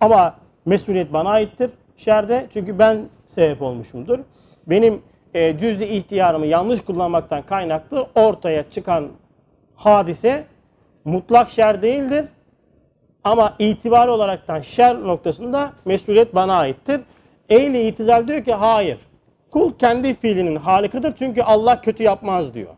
Ama mesuliyet bana aittir şerde. Çünkü ben sebep olmuşumdur. Benim e, cüz'i ihtiyarımı yanlış kullanmaktan kaynaklı ortaya çıkan hadise mutlak şer değildir. Ama itibar olaraktan şer noktasında mesuliyet bana aittir. Ehli itizal diyor ki hayır. Kul kendi fiilinin halikıdır çünkü Allah kötü yapmaz diyor.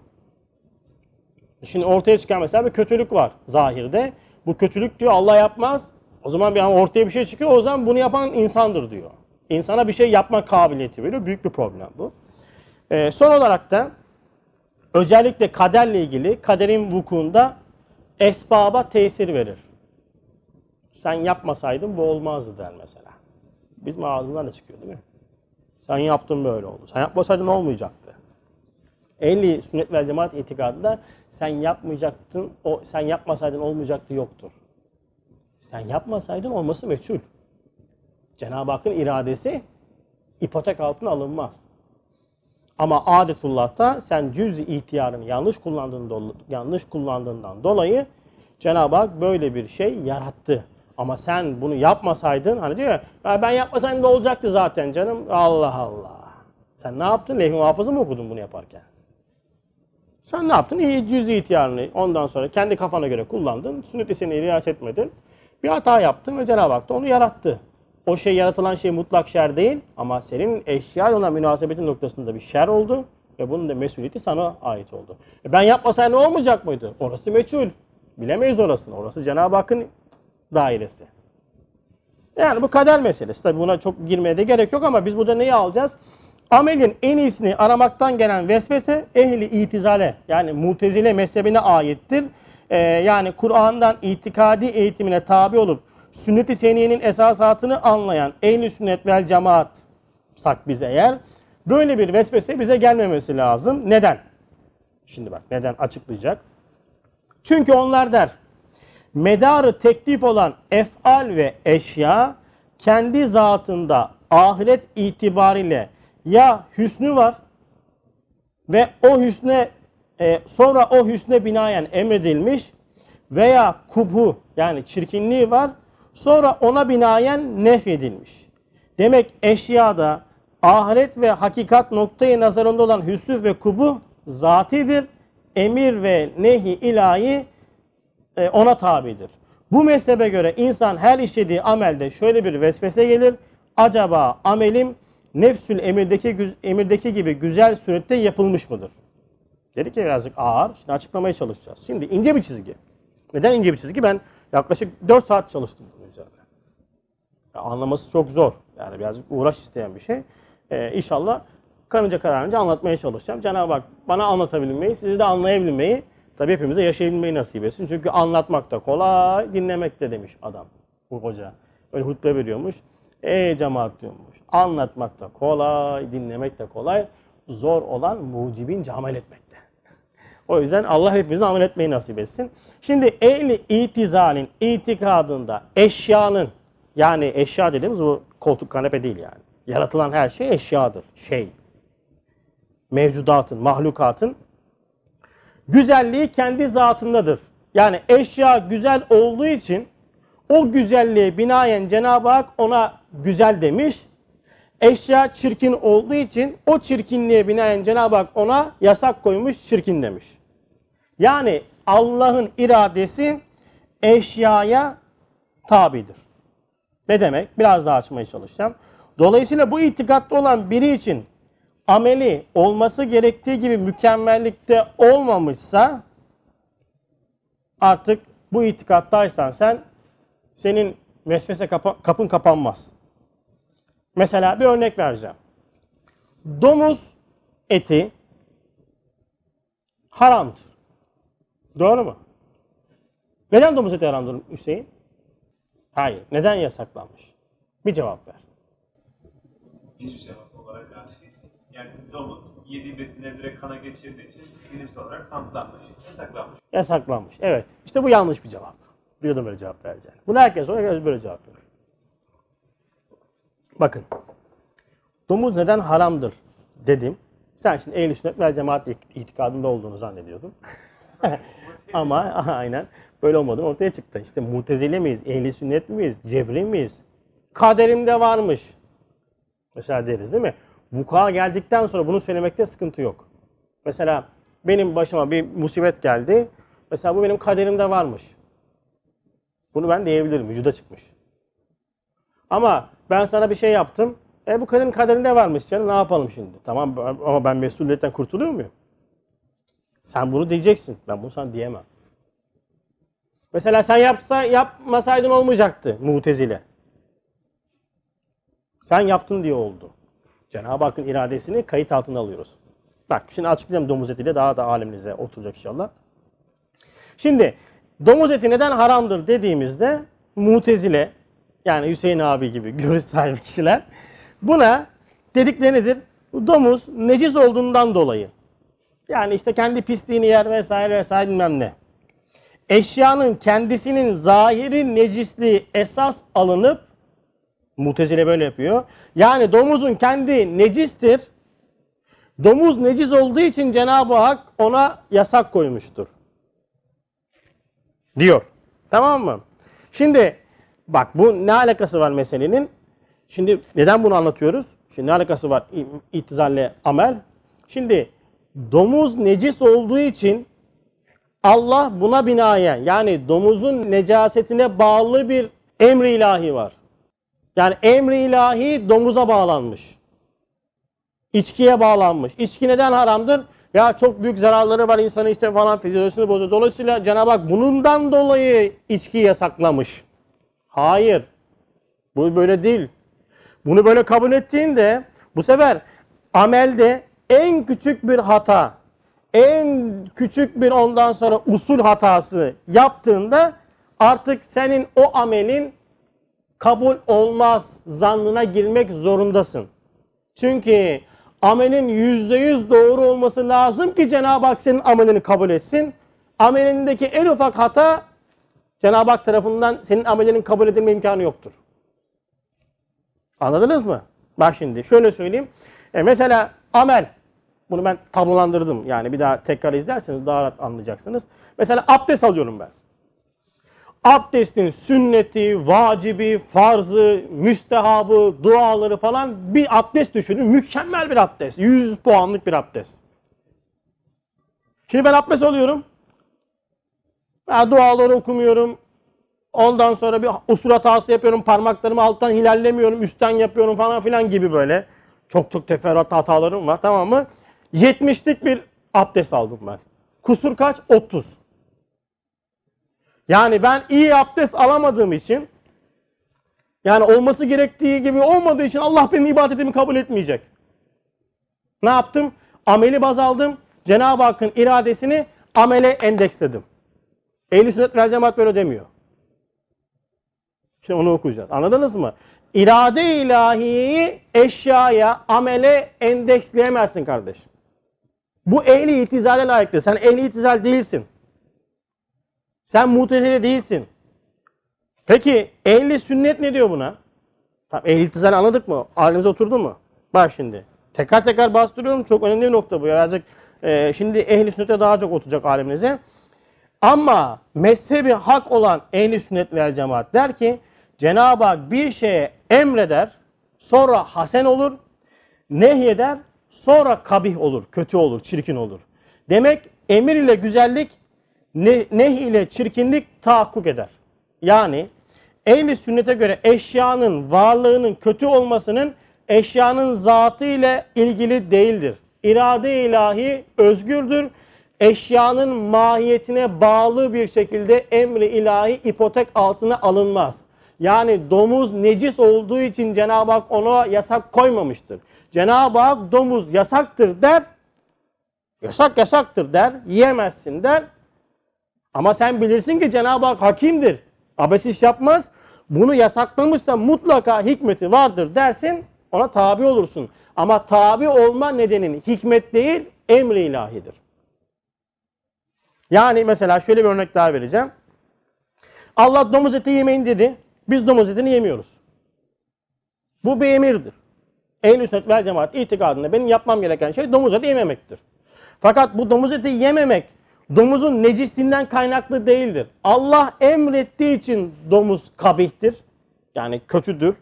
Şimdi ortaya çıkan mesela bir kötülük var zahirde. Bu kötülük diyor Allah yapmaz. O zaman bir ortaya bir şey çıkıyor. O zaman bunu yapan insandır diyor. İnsana bir şey yapma kabiliyeti veriyor. Büyük bir problem bu. Ee, son olarak da özellikle kaderle ilgili kaderin vukuunda esbaba tesir verir sen yapmasaydın bu olmazdı der mesela. Bizim ağzından da çıkıyor değil mi? Sen yaptın böyle oldu. Sen yapmasaydın olmayacaktı. Ehli sünnet ve cemaat itikadında sen yapmayacaktın, o sen yapmasaydın olmayacaktı yoktur. Sen yapmasaydın olması meçhul. Cenab-ı Hakk'ın iradesi ipotek altına alınmaz. Ama adetullah'ta sen cüz ihtiyarını yanlış kullandığından, yanlış kullandığından dolayı Cenab-ı Hak böyle bir şey yarattı. Ama sen bunu yapmasaydın hani diyor ya ben yapmasaydım da olacaktı zaten canım. Allah Allah. Sen ne yaptın? Lehim hafızı mı okudun bunu yaparken? Sen ne yaptın? İyi cüz ihtiyarını ondan sonra kendi kafana göre kullandın. Sünnet-i seni riayet etmedin. Bir hata yaptın ve Cenab-ı Hak da onu yarattı. O şey yaratılan şey mutlak şer değil ama senin eşya olan münasebetin noktasında bir şer oldu ve bunun da mesuliyeti sana ait oldu. E ben yapmasaydım ne olmayacak mıydı? Orası meçhul. Bilemeyiz orasını. Orası Cenab-ı Hakk'ın dairesi. Yani bu kader meselesi. Tabi buna çok girmeye de gerek yok ama biz burada neyi alacağız? Amelin en iyisini aramaktan gelen vesvese ehli itizale yani mutezile mezhebine aittir. Ee, yani Kur'an'dan itikadi eğitimine tabi olup sünnet-i seniyenin esasatını anlayan ehli sünnet vel cemaat sak biz eğer böyle bir vesvese bize gelmemesi lazım. Neden? Şimdi bak neden açıklayacak. Çünkü onlar der medarı teklif olan efal ve eşya kendi zatında ahiret itibariyle ya hüsnü var ve o hüsne e, sonra o hüsne binaen emredilmiş veya kubhu yani çirkinliği var. Sonra ona binaen nef edilmiş. Demek eşyada ahiret ve hakikat noktayı nazarında olan hüsnü ve kubu zatidir. Emir ve nehi ilahi e, ona tabidir. Bu mezhebe göre insan her işlediği amelde şöyle bir vesvese gelir. Acaba amelim nefsül emirdeki, emirdeki gibi güzel surette yapılmış mıdır? Dedik ki birazcık ağır. Şimdi açıklamaya çalışacağız. Şimdi ince bir çizgi. Neden ince bir çizgi? Ben yaklaşık 4 saat çalıştım bunun üzerine. Ya anlaması çok zor. Yani birazcık uğraş isteyen bir şey. Ee, inşallah karınca kararınca anlatmaya çalışacağım. Cenab-ı Hak bana anlatabilmeyi, sizi de anlayabilmeyi, tabii hepimize yaşayabilmeyi nasip etsin. Çünkü anlatmak da kolay, dinlemek de demiş adam, bu hoca. Böyle hutbe veriyormuş. Ey cemaat diyormuş. Anlatmak da kolay, dinlemek de kolay. Zor olan mucibince amel etmekte. O yüzden Allah hepimize amel etmeyi nasip etsin. Şimdi ehli itizalin itikadında eşyanın yani eşya dediğimiz bu koltuk kanepe değil yani. Yaratılan her şey eşyadır. Şey. Mevcudatın, mahlukatın güzelliği kendi zatındadır. Yani eşya güzel olduğu için o güzelliğe binaen Cenab-ı Hak ona güzel demiş. Eşya çirkin olduğu için o çirkinliğe binaen Cenab-ı Hak ona yasak koymuş, çirkin demiş. Yani Allah'ın iradesi eşyaya tabidir. Ne demek? Biraz daha açmaya çalışacağım. Dolayısıyla bu itikatta olan biri için ameli olması gerektiği gibi mükemmellikte olmamışsa artık bu itikattaysan sen senin vesvese kapa- kapın kapanmaz. Mesela bir örnek vereceğim. Domuz eti haramdır. Doğru mu? Neden domuz eti haramdır Hüseyin? Hayır. Neden yasaklanmış? Bir cevap ver. bir cevap olarak abi. Yani domuz yediği besinleri direkt kana geçirdiği için bilimsel olarak kanıtlanmış, yasaklanmış. Yasaklanmış. Evet. İşte bu yanlış bir cevap. Biliyordum böyle cevap vereceğini. Bunu herkes herkes böyle cevap verir. Bakın. Domuz neden haramdır dedim. Sen şimdi ehl sünnet vel cemaat itikadında olduğunu zannediyordun. Ama [LAUGHS] aynen böyle olmadı ortaya çıktı. İşte mutezile miyiz, ehli sünnet miyiz, cebri miyiz? Kaderimde varmış. Mesela deriz değil mi? Vuku'a geldikten sonra bunu söylemekte sıkıntı yok. Mesela benim başıma bir musibet geldi. Mesela bu benim kaderimde varmış. Bunu ben diyebilirim. Vücuda çıkmış. Ama ben sana bir şey yaptım. E bu kadının kaderinde varmış canım. Ne yapalım şimdi? Tamam ama ben mesuliyetten kurtuluyor muyum? Sen bunu diyeceksin. Ben bunu sana diyemem. Mesela sen yapsa yapmasaydın olmayacaktı mutezile. Sen yaptın diye oldu. Cenab-ı Hakk'ın iradesini kayıt altına alıyoruz. Bak şimdi açıklayacağım domuz etiyle daha da aleminize oturacak inşallah. Şimdi domuz eti neden haramdır dediğimizde mutezile yani Hüseyin abi gibi [LAUGHS] görüş sahibi kişiler buna dedikleri nedir? Domuz necis olduğundan dolayı. Yani işte kendi pisliğini yer vesaire vesaire bilmem ne. Eşyanın kendisinin zahiri necisliği esas alınıp Mutezile böyle yapıyor. Yani domuzun kendi necistir. Domuz necis olduğu için Cenab-ı Hak ona yasak koymuştur. Diyor. Tamam mı? Şimdi bak bu ne alakası var meselenin? Şimdi neden bunu anlatıyoruz? Şimdi ne alakası var itizalle amel? Şimdi domuz necis olduğu için Allah buna binaen yani domuzun necasetine bağlı bir emri ilahi var. Yani emri ilahi domuza bağlanmış. İçkiye bağlanmış. İçki neden haramdır? Ya çok büyük zararları var insanın işte falan fizyolojisini bozuyor. Dolayısıyla Cenab-ı Hak bundan dolayı içki yasaklamış. Hayır. Bu böyle değil. Bunu böyle kabul ettiğinde bu sefer amelde en küçük bir hata, en küçük bir ondan sonra usul hatası yaptığında artık senin o amelin kabul olmaz zannına girmek zorundasın. Çünkü amelin yüzde yüz doğru olması lazım ki Cenab-ı Hak senin amelini kabul etsin. Amelindeki en ufak hata Cenab-ı Hak tarafından senin amelinin kabul edilme imkanı yoktur. Anladınız mı? Bak şimdi şöyle söyleyeyim. E mesela amel. Bunu ben tablolandırdım. Yani bir daha tekrar izlerseniz daha rahat anlayacaksınız. Mesela abdest alıyorum ben. abdestin sünneti, vacibi, farzı, müstehabı, duaları falan bir abdest düşünün. Mükemmel bir abdest. 100 puanlık bir abdest. Şimdi ben abdest alıyorum. Ben duaları okumuyorum. Ondan sonra bir usul hatası yapıyorum. Parmaklarımı alttan hilallemiyorum. Üstten yapıyorum falan filan gibi böyle. Çok çok teferruat hatalarım var tamam mı? 70'lik bir abdest aldım ben. Kusur kaç? 30. Yani ben iyi abdest alamadığım için yani olması gerektiği gibi olmadığı için Allah benim ibadetimi kabul etmeyecek. Ne yaptım? Ameli baz aldım. Cenab-ı Hakk'ın iradesini amele endeksledim. Ehl-i sünnet vel cemaat böyle demiyor. Şimdi onu okuyacağız. Anladınız mı? İrade ilahiyi eşyaya, amele endeksleyemezsin kardeşim. Bu ehli itizale layıktır. Sen ehli itizal değilsin. Sen mutezile değilsin. Peki ehli sünnet ne diyor buna? Tamam ehli itizal anladık mı? Halimize oturdu mu? Bak şimdi. Tekrar tekrar bastırıyorum. Çok önemli bir nokta bu. Birazcık e, şimdi ehli sünnete daha çok oturacak aleminize. Ama mezhebi hak olan ehli sünnet vel cemaat der ki Cenab-ı Hak bir şeye emreder, sonra hasen olur, nehyeder, sonra kabih olur, kötü olur, çirkin olur. Demek emir ile güzellik, ne, neh ile çirkinlik tahakkuk eder. Yani ehli sünnete göre eşyanın varlığının kötü olmasının eşyanın zatı ile ilgili değildir. İrade ilahi özgürdür. Eşyanın mahiyetine bağlı bir şekilde emri ilahi ipotek altına alınmaz. Yani domuz necis olduğu için Cenab-ı Hak ona yasak koymamıştır. Cenab-ı Hak domuz yasaktır der. Yasak yasaktır der. Yiyemezsin der. Ama sen bilirsin ki Cenab-ı Hak hakimdir. Abesiş yapmaz. Bunu yasaklamışsa mutlaka hikmeti vardır dersin. Ona tabi olursun. Ama tabi olma nedenin hikmet değil emri ilahidir. Yani mesela şöyle bir örnek daha vereceğim. Allah domuz eti yemeyin dedi. Biz domuz etini yemiyoruz. Bu bir emirdir. Ehl-i sünnet vel cemaat itikadında benim yapmam gereken şey domuz eti yememektir. Fakat bu domuz eti yememek domuzun necisliğinden kaynaklı değildir. Allah emrettiği için domuz kabihtir. Yani kötüdür.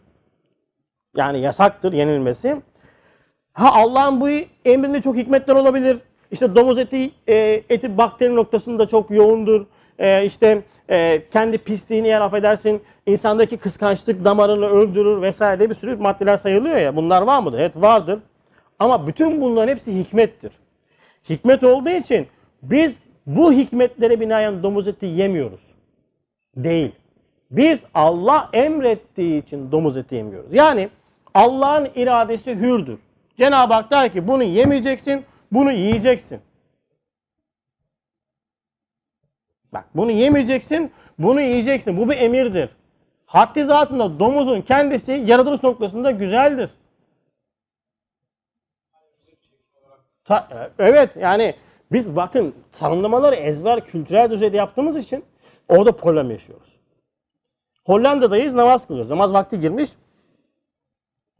Yani yasaktır yenilmesi. Ha Allah'ın bu emrinde çok hikmetler olabilir. İşte domuz eti e, eti bakteri noktasında çok yoğundur. E, işte kendi pisliğini yer affedersin. İnsandaki kıskançlık damarını öldürür vesaire diye bir sürü maddeler sayılıyor ya. Bunlar var mıdır? Evet vardır. Ama bütün bunların hepsi hikmettir. Hikmet olduğu için biz bu hikmetlere binaen domuz eti yemiyoruz. Değil. Biz Allah emrettiği için domuz eti yemiyoruz. Yani Allah'ın iradesi hürdür. Cenab-ı Hak der ki bunu yemeyeceksin, bunu yiyeceksin. Bak bunu yemeyeceksin, bunu yiyeceksin. Bu bir emirdir. Haddi zatında domuzun kendisi yaratılış noktasında güzeldir. Ta, evet yani biz bakın tanımlamaları ezber kültürel düzeyde yaptığımız için orada problem yaşıyoruz. Hollanda'dayız namaz kılıyoruz. Namaz vakti girmiş.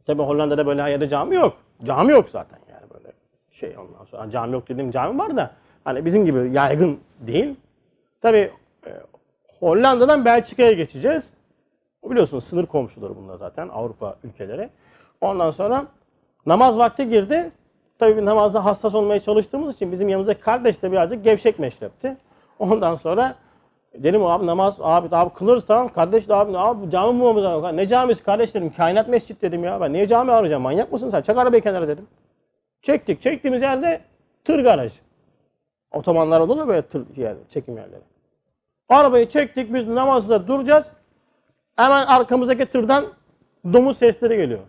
Tabi Hollanda'da böyle her cami yok. Cami yok zaten yani böyle şey ondan sonra cami yok dediğim cami var da hani bizim gibi yaygın değil. Tabi e, Hollanda'dan Belçika'ya geçeceğiz. Biliyorsunuz sınır komşuları bunlar zaten Avrupa ülkeleri. Ondan sonra namaz vakti girdi. Tabii namazda hassas olmaya çalıştığımız için bizim yanımızdaki kardeş de birazcık gevşek meşrepti. Ondan sonra dedim abi namaz abi abi kılırız tamam kardeş de abi abi cami mi olmamız Ne camisi kardeş dedim kainat mescit dedim ya ben niye cami arayacağım manyak mısın sen çek arabayı kenara dedim. Çektik çektiğimiz yerde tır garaj. Otomanlar olur mu böyle tır yer, çekim yerleri. Arabayı çektik biz namazda duracağız. Hemen arkamızdaki tırdan domuz sesleri geliyor.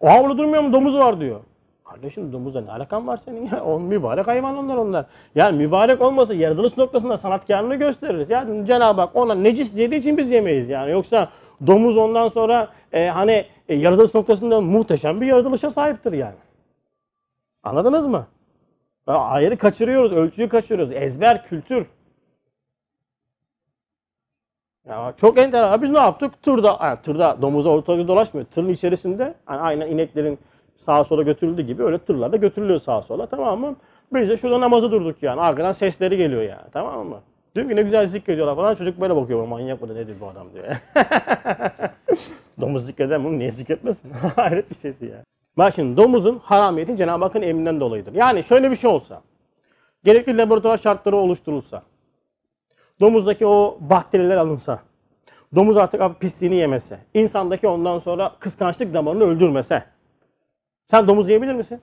O havlu durmuyor mu domuz var diyor. Kardeşim domuzla ne alakan var senin ya? On mübarek hayvan onlar onlar. Yani mübarek olmasa yaratılış noktasında sanatkarlığını gösteririz. Yani Cenab-ı Hak ona necis dediği için biz yemeyiz yani. Yoksa domuz ondan sonra e, hani e, yaratılış noktasında muhteşem bir yaratılışa sahiptir yani. Anladınız mı? Ayrı kaçırıyoruz, ölçüyü kaçırıyoruz. Ezber kültür. Ya çok enteresan. Biz ne yaptık? Tırda, yani tırda domuza ortalıkta dolaşmıyor. Tırın içerisinde yani aynen ineklerin sağa sola götürüldüğü gibi öyle tırlar da götürülüyor sağa sola tamam mı? Biz de şurada namazı durduk yani. Arkadan sesleri geliyor yani tamam mı? Diyorum ki ne güzel zikrediyorlar falan. Çocuk böyle bakıyor. Manyak mı da nedir bu adam diyor. [LAUGHS] Domuz zikreden bunu niye zikretmesin? [LAUGHS] Hayret bir şeysi ya. Bak şimdi domuzun haramiyetin Cenab-ı Hakk'ın emrinden dolayıdır. Yani şöyle bir şey olsa. Gerekli laboratuvar şartları oluşturulsa. Domuzdaki o bakteriler alınsa. Domuz artık pisliğini yemese. insandaki ondan sonra kıskançlık damarını öldürmese. Sen domuz yiyebilir misin?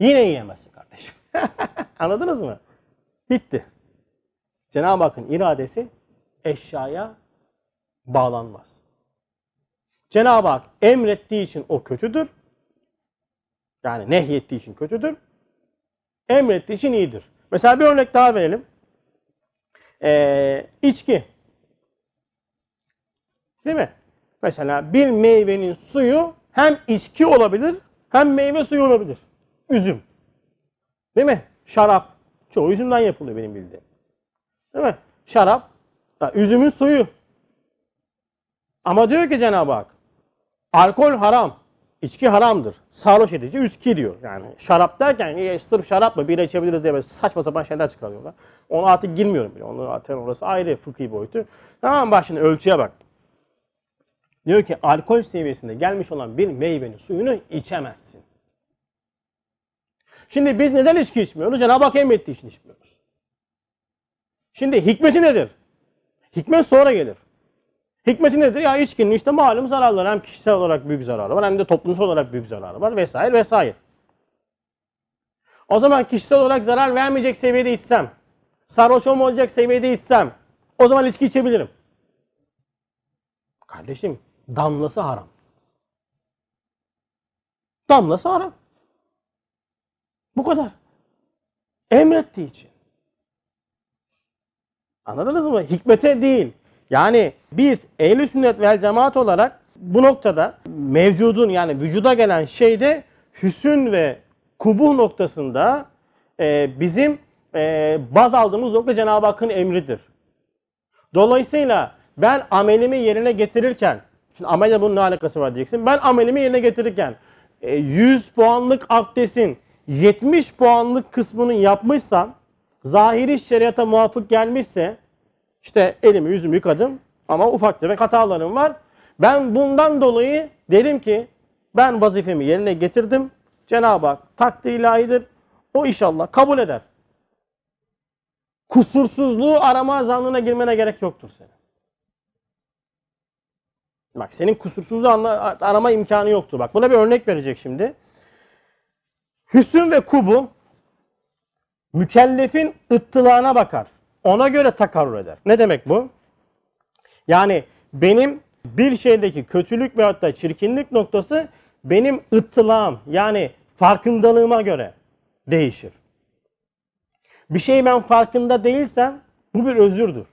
Yine yiyemezsin kardeşim. [LAUGHS] Anladınız mı? Bitti. Cenab-ı Hakk'ın iradesi eşyaya bağlanmaz. Cenab-ı Hak emrettiği için o kötüdür. Yani nehyettiği için kötüdür. Emrettiği için iyidir. Mesela bir örnek daha verelim. Ee, içki. Değil mi? Mesela bir meyvenin suyu hem içki olabilir hem meyve suyu olabilir. Üzüm. Değil mi? Şarap. Çoğu üzümden yapılıyor benim bildiğim. Değil mi? Şarap. Üzümün suyu. Ama diyor ki Cenab-ı Hak alkol haram. İçki haramdır. Sarhoş edici içki diyor. Yani şarap derken sırf şarap mı bira içebiliriz diye saçma sapan şeyler çıkarıyorlar. Onu artık girmiyorum bile. Onu zaten orası ayrı fıkhi boyutu. Tamam bak şimdi ölçüye bak. Diyor ki alkol seviyesinde gelmiş olan bir meyvenin suyunu içemezsin. Şimdi biz neden içki içmiyoruz? Cenab-ı Hak emrettiği için içmiyoruz. Şimdi hikmeti nedir? Hikmet sonra gelir. Hikmeti nedir? Ya içkinin işte malum zararları hem kişisel olarak büyük zararı var hem de toplumsal olarak büyük zararı var vesaire vesaire. O zaman kişisel olarak zarar vermeyecek seviyede içsem, sarhoş olmayacak seviyede içsem o zaman içki içebilirim. Kardeşim damlası haram. Damlası haram. Bu kadar. Emrettiği için. Anladınız mı? Hikmete değil. Yani biz ehl sünnet vel cemaat olarak bu noktada mevcudun yani vücuda gelen şeyde hüsün ve kubuh noktasında e, bizim e, baz aldığımız nokta Cenab-ı Hakk'ın emridir. Dolayısıyla ben amelimi yerine getirirken, şimdi amelle bunun ne alakası var diyeceksin. Ben amelimi yerine getirirken e, 100 puanlık abdestin 70 puanlık kısmını yapmışsam, zahiri şeriata muvafık gelmişse, işte elimi yüzümü yıkadım ama ufak tefek hatalarım var. Ben bundan dolayı derim ki ben vazifemi yerine getirdim. Cenab-ı Hak takdir ilahidir. O inşallah kabul eder. Kusursuzluğu arama zannına girmene gerek yoktur senin. Bak senin kusursuzluğu arama imkanı yoktur. Bak buna bir örnek verecek şimdi. Hüsn ve kubu mükellefin ıttılağına bakar. Ona göre takarrur eder. Ne demek bu? Yani benim bir şeydeki kötülük veyahut da çirkinlik noktası benim ıttılağım yani farkındalığıma göre değişir. Bir şey ben farkında değilsem bu bir özürdür.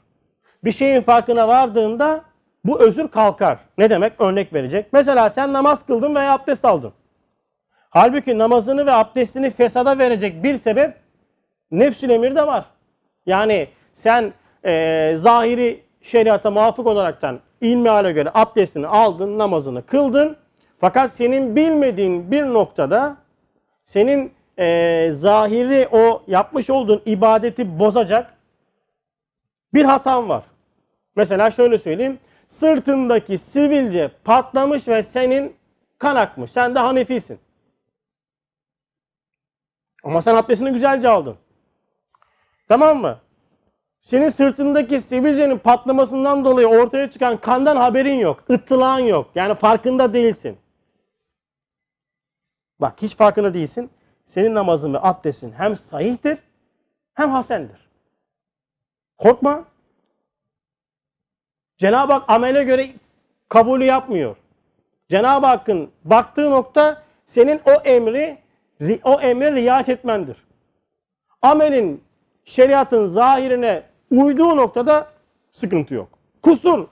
Bir şeyin farkına vardığında bu özür kalkar. Ne demek? Örnek verecek. Mesela sen namaz kıldın veya abdest aldın. Halbuki namazını ve abdestini fesada verecek bir sebep nefsül emir de var. Yani sen e, zahiri şeriata muvafık olaraktan ilmihale göre abdestini aldın, namazını kıldın. Fakat senin bilmediğin bir noktada senin e, zahiri o yapmış olduğun ibadeti bozacak bir hatan var. Mesela şöyle söyleyeyim. Sırtındaki sivilce patlamış ve senin kan akmış. Sen de hanefisin. Ama sen abdestini güzelce aldın. Tamam mı? Senin sırtındaki sivilcenin patlamasından dolayı ortaya çıkan kandan haberin yok. Ittılağın yok. Yani farkında değilsin. Bak hiç farkında değilsin. Senin namazın ve abdestin hem sahihtir hem hasendir. Korkma. Cenab-ı Hak amele göre kabulü yapmıyor. Cenab-ı Hakk'ın baktığı nokta senin o emri o emre riayet etmendir. Amelin şeriatın zahirine uyduğu noktada sıkıntı yok. Kusur,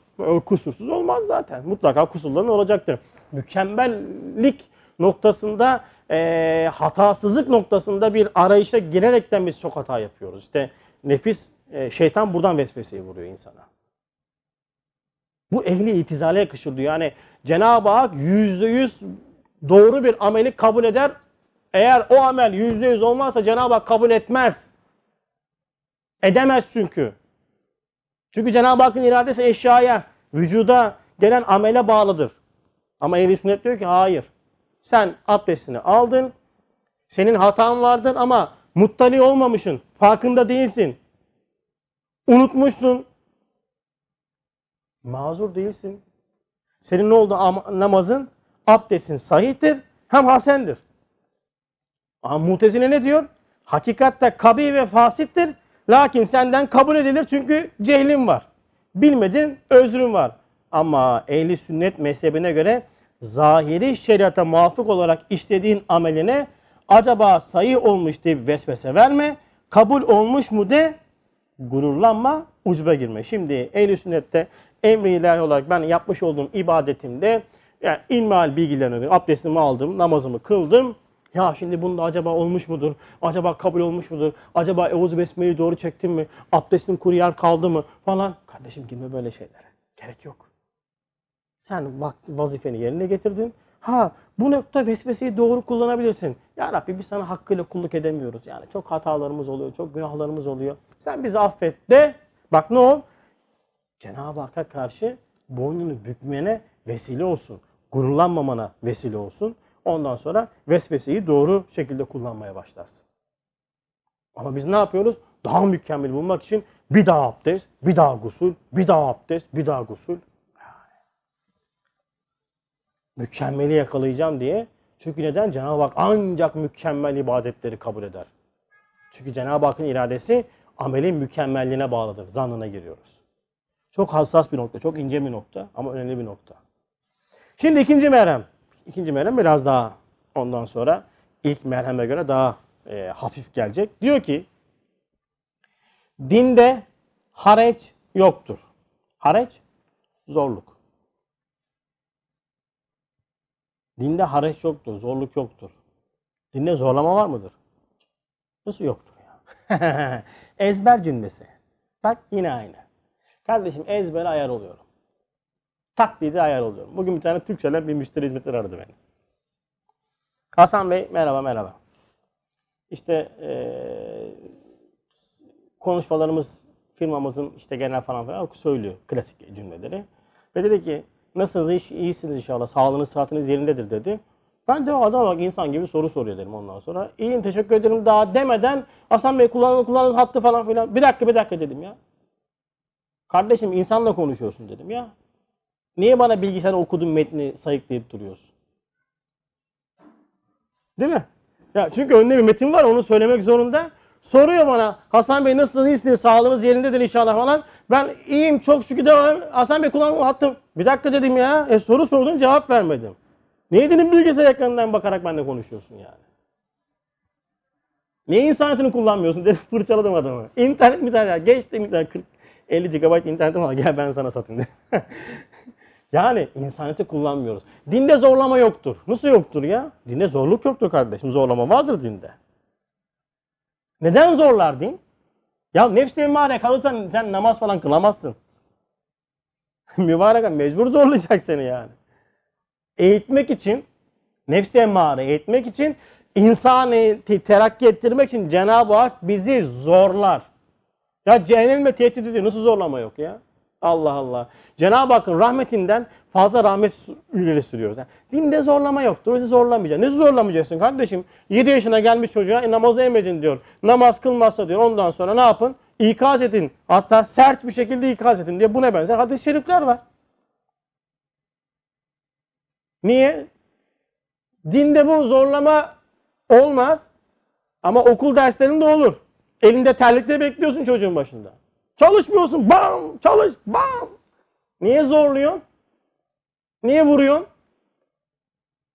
kusursuz olmaz zaten. Mutlaka kusurların olacaktır. Mükemmellik noktasında, e, hatasızlık noktasında bir arayışa girerekten biz çok hata yapıyoruz. İşte nefis, e, şeytan buradan vesveseyi vuruyor insana. Bu ehli itizale yakışır diyor. Yani Cenab-ı Hak yüzde yüz doğru bir ameli kabul eder. Eğer o amel yüzde yüz olmazsa Cenab-ı Hak kabul etmez. Edemez çünkü. Çünkü Cenab-ı Hakk'ın iradesi eşyaya, vücuda gelen amele bağlıdır. Ama ehl sünnet diyor ki hayır. Sen abdestini aldın. Senin hatan vardır ama muttali olmamışsın. Farkında değilsin. Unutmuşsun. Mazur değilsin. Senin ne oldu Am- namazın? Abdestin sahihtir hem hasendir. Ama Mutezile ne diyor? Hakikatte kabi ve fasittir. Lakin senden kabul edilir çünkü cehlin var. Bilmedin özrün var. Ama ehli sünnet mezhebine göre zahiri şeriata muvafık olarak işlediğin ameline acaba sahih olmuş diye vesvese verme. Kabul olmuş mu de gururlanma, ucube girme. Şimdi ehl sünnette emri ilahi olarak ben yapmış olduğum ibadetimde yani ilmihal bilgilerini öğrendim. Abdestimi aldım, namazımı kıldım. Ya şimdi bunda acaba olmuş mudur? Acaba kabul olmuş mudur? Acaba Eûzü Besmele'yi doğru çektim mi? Abdestim kuru yer kaldı mı? Falan. Kardeşim girme böyle şeylere. Gerek yok. Sen vazifeni yerine getirdin. Ha bu nokta vesveseyi doğru kullanabilirsin. Ya Rabbi biz sana hakkıyla kulluk edemiyoruz. Yani çok hatalarımız oluyor, çok günahlarımız oluyor. Sen bizi affet de. Bak ne ol? Cenab-ı Hakk'a karşı boynunu bükmene vesile olsun. Gururlanmamana vesile olsun. Ondan sonra vesveseyi doğru şekilde kullanmaya başlarsın. Ama biz ne yapıyoruz? Daha mükemmel bulmak için bir daha abdest, bir daha gusül, bir daha abdest, bir daha gusül. Mükemmeli yakalayacağım diye. Çünkü neden? Cenab-ı Hak ancak mükemmel ibadetleri kabul eder. Çünkü Cenab-ı Hakk'ın iradesi amelin mükemmelliğine bağlıdır. Zannına giriyoruz. Çok hassas bir nokta, çok ince bir nokta ama önemli bir nokta. Şimdi ikinci merhem. İkinci merhem biraz daha ondan sonra ilk merheme göre daha e, hafif gelecek. Diyor ki dinde hareç yoktur. Hareç zorluk. Dinde hareç yoktur, zorluk yoktur. Dinde zorlama var mıdır? Nasıl yoktur ya? [LAUGHS] Ezber cümlesi. Bak yine aynı. Kardeşim ezbere ayar oluyorum. Taklidi ayar oluyorum. Bugün bir tane Türkçeler bir müşteri hizmetleri aradı beni. Hasan Bey merhaba merhaba. İşte eee, konuşmalarımız firmamızın işte genel falan falan söylüyor klasik cümleleri. Ve dedi ki nasılsınız iş, iyisiniz inşallah sağlığınız sıhhatiniz yerindedir dedi. Ben de o adama bak insan gibi soru soruyor dedim ondan sonra. İyiyim teşekkür ederim daha demeden Hasan Bey kullandığınız kullandığınız hattı falan filan. Bir dakika bir dakika dedim ya. Kardeşim insanla konuşuyorsun dedim ya. Niye bana bilgisayarda okuduğum metni sayıklayıp duruyorsun? Değil mi? Ya çünkü önünde bir metin var onu söylemek zorunda. Soruyor bana Hasan Bey nasılsınız iyisiniz sağlığınız yerindedir inşallah falan. Ben iyiyim çok şükür devam. Hasan Bey kulağımı hattım. Bir dakika dedim ya. E, soru sordun cevap vermedim. Niye dedim bilgisayar ekranından bakarak benimle konuşuyorsun yani? Niye internetini kullanmıyorsun [LAUGHS] dedim fırçaladım adamı. İnternet mi tane geçtim internet 40 50 GB internetim var [LAUGHS] gel ben sana satayım de. [LAUGHS] yani interneti kullanmıyoruz. Dinde zorlama yoktur. Nasıl yoktur ya? Dinde zorluk yoktur kardeşim. Zorlama vardır dinde. Neden zorlar din? Ya nefsi emmare kalırsan sen namaz falan kılamazsın. [LAUGHS] Mübarek mecbur zorlayacak seni yani. Eğitmek için, nefsi emmare eğitmek için, insanı te- terakki ettirmek için Cenab-ı Hak bizi zorlar. Ya cehennemle tehdit ediyor. Nasıl zorlama yok ya? Allah Allah. Cenab-ı Hakk'ın rahmetinden fazla rahmet ileri sürüyoruz. Yani dinde zorlama yoktur. Öyle zorlamayacaksın. Nasıl zorlamayacaksın kardeşim? 7 yaşına gelmiş çocuğa e, namazı emredin diyor. Namaz kılmazsa diyor. Ondan sonra ne yapın? İkaz edin. Hatta sert bir şekilde ikaz edin diye buna benzer hadis-i şerifler var. Niye? Dinde bu zorlama olmaz. Ama okul derslerinde olur. Elinde terlikle bekliyorsun çocuğun başında. Çalışmıyorsun. Bam! Çalış. Bam! Niye zorluyorsun? Niye vuruyorsun?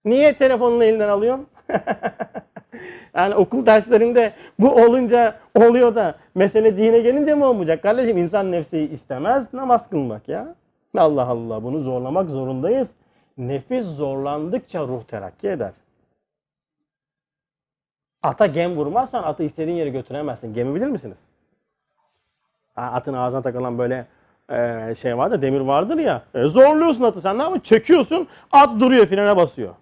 Niye telefonunu elinden alıyorsun? [LAUGHS] yani okul derslerinde bu olunca oluyor da mesele dine gelince mi olmayacak? Kardeşim insan nefsi istemez namaz kılmak ya. Allah Allah bunu zorlamak zorundayız. Nefis zorlandıkça ruh terakki eder. Ata gem vurmazsan atı istediğin yere götüremezsin. Gemi bilir misiniz? Atın ağzına takılan böyle e, şey vardır, demir vardır ya. E, zorluyorsun atı sen ne yapıyorsun? Çekiyorsun, at duruyor, frene basıyor.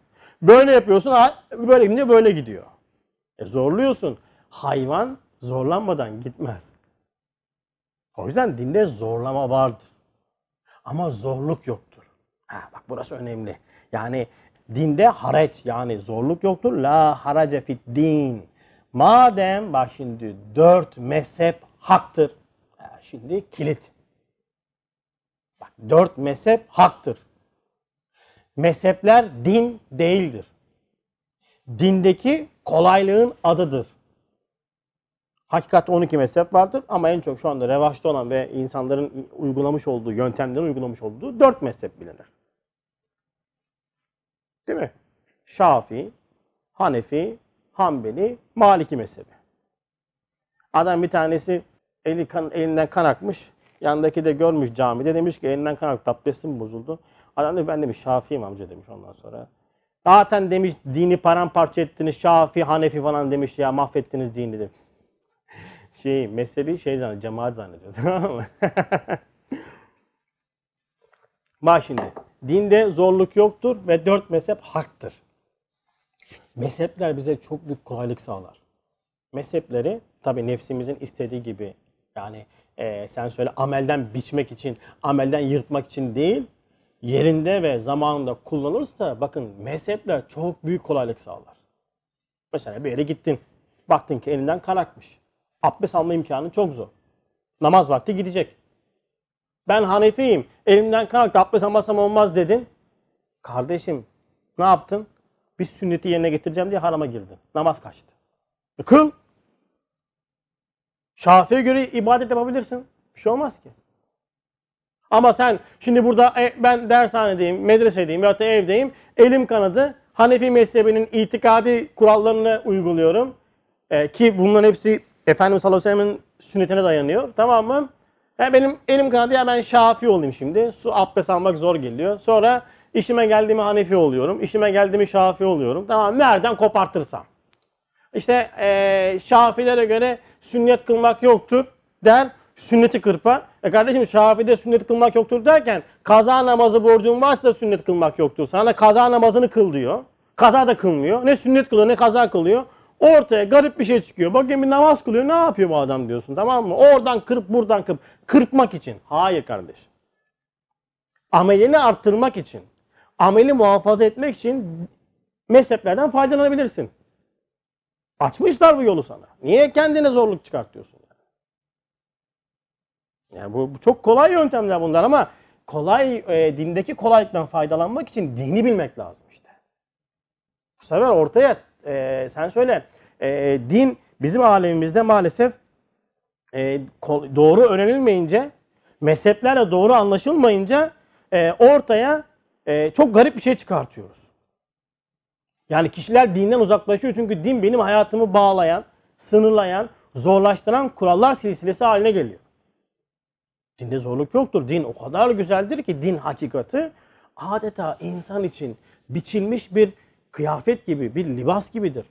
Böyle yapıyorsun, at böyle gidiyor, böyle gidiyor. E, zorluyorsun. Hayvan zorlanmadan gitmez. O yüzden dinde zorlama vardır. Ama zorluk yoktur. Ha, bak burası önemli. Yani dinde haraç yani zorluk yoktur. La harace fit din. Madem bak şimdi dört mezhep haktır. Ha, şimdi kilit. Dört mezhep haktır. Mezhepler din değildir. Dindeki kolaylığın adıdır. Hakikatte 12 mezhep vardır ama en çok şu anda revaçta olan ve insanların uygulamış olduğu, yöntemlerin uygulamış olduğu 4 mezhep bilinir. Değil mi? Şafii, Hanefi, Hanbeli, Maliki mezhebi. Adam bir tanesi eli kan, elinden kan akmış. Yanındaki de görmüş camide demiş ki elinden kan aktı abdestim bozuldu. Adam da ben demiş Şafii'yim amca demiş ondan sonra. Zaten demiş dini paramparça ettiniz Şafii, Hanefi falan demiş ya mahvettiniz dini demiş [LAUGHS] şey mezhebi şey zannediyor, cemaat zannediyor. Tamam mı? [LAUGHS] Bak şimdi. Dinde zorluk yoktur ve dört mezhep haktır. Mezhepler bize çok büyük kolaylık sağlar. Mezhepleri tabi nefsimizin istediği gibi yani e, sen söyle amelden biçmek için, amelden yırtmak için değil, yerinde ve zamanında kullanılırsa bakın mezhepler çok büyük kolaylık sağlar. Mesela bir yere gittin, baktın ki elinden kan akmış abdest alma imkanı çok zor. Namaz vakti gidecek. Ben Hanefiyim. Elimden kan aktı abdest almasam olmaz dedin. Kardeşim ne yaptın? Biz sünneti yerine getireceğim diye harama girdin. Namaz kaçtı. E, kıl. Şafi'ye göre ibadet yapabilirsin. Bir şey olmaz ki. Ama sen şimdi burada e, ben dershanedeyim, medresedeyim ya da evdeyim. Elim kanadı. Hanefi mezhebinin itikadi kurallarını uyguluyorum. E, ki bunların hepsi Efendimiz sallallahu aleyhi ve sellem'in sünnetine dayanıyor. Tamam mı? Ya benim elim kanadı ya ben şafi olayım şimdi. Su abdest almak zor geliyor. Sonra işime geldiğimi Hanefi oluyorum. İşime geldiğimi Şafi oluyorum. Tamam nereden kopartırsam. İşte ee, Şafilere göre sünnet kılmak yoktur der. Sünneti kırpa. E kardeşim Şafi'de sünnet kılmak yoktur derken kaza namazı borcun varsa sünnet kılmak yoktur. Sana kaza namazını kıl diyor. Kaza da kılmıyor. Ne sünnet kılıyor ne kaza kılıyor. Ortaya garip bir şey çıkıyor. Bakın bir namaz kılıyor. Ne yapıyor bu adam diyorsun tamam mı? Oradan kırıp buradan kırıp. Kırpmak için. Hayır kardeş. Amelini arttırmak için. Ameli muhafaza etmek için mezheplerden faydalanabilirsin. Açmışlar bu yolu sana. Niye kendine zorluk çıkartıyorsun? Yani, yani bu, bu çok kolay yöntemler bunlar ama kolay e, dindeki kolaylıktan faydalanmak için dini bilmek lazım işte. Bu sefer ortaya e, sen söyle e, din bizim alemimizde maalesef e, doğru öğrenilmeyince mezheplerle doğru anlaşılmayınca e, ortaya e, çok garip bir şey çıkartıyoruz. Yani kişiler dinden uzaklaşıyor çünkü din benim hayatımı bağlayan, sınırlayan, zorlaştıran kurallar silsilesi haline geliyor. Dinde zorluk yoktur. Din o kadar güzeldir ki din hakikati adeta insan için biçilmiş bir kıyafet gibi, bir libas gibidir.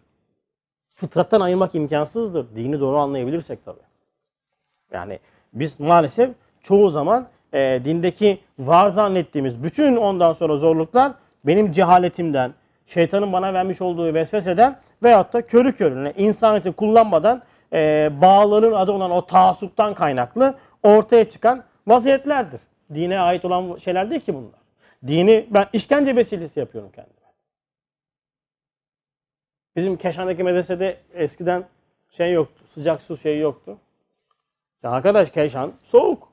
Fıtrattan ayırmak imkansızdır. Dini doğru anlayabilirsek tabii. Yani biz maalesef çoğu zaman e, dindeki var zannettiğimiz bütün ondan sonra zorluklar benim cehaletimden, şeytanın bana vermiş olduğu vesveseden veyahut da körü körüne insaniyeti kullanmadan e, bağlılığın adı olan o taassuptan kaynaklı ortaya çıkan vaziyetlerdir. Dine ait olan şeyler değil ki bunlar. Dini ben işkence vesilesi yapıyorum kendime. Bizim Keşan'daki medresede eskiden şey yoktu, sıcak su şeyi yoktu. Ya arkadaş Keşan soğuk.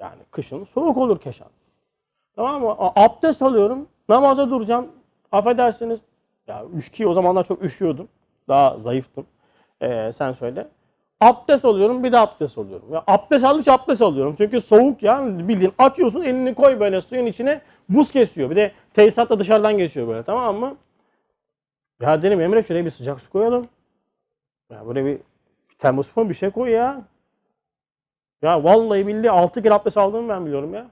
Yani kışın soğuk olur Keşan. Tamam mı? Abdest alıyorum, namaza duracağım. Affedersiniz. Ya ki o zamanlar çok üşüyordum. Daha zayıftım. Ee, sen söyle. Abdest alıyorum bir de abdest alıyorum. Ya abdest alış abdest alıyorum. Çünkü soğuk ya bildiğin açıyorsun elini koy böyle suyun içine buz kesiyor. Bir de tesisat da dışarıdan geçiyor böyle tamam mı? Ya dedim Emre şuraya bir sıcak su koyalım. Ya bir, bir termosifon bir şey koy ya. Ya vallahi billahi 6 kere abdest aldığımı ben biliyorum ya.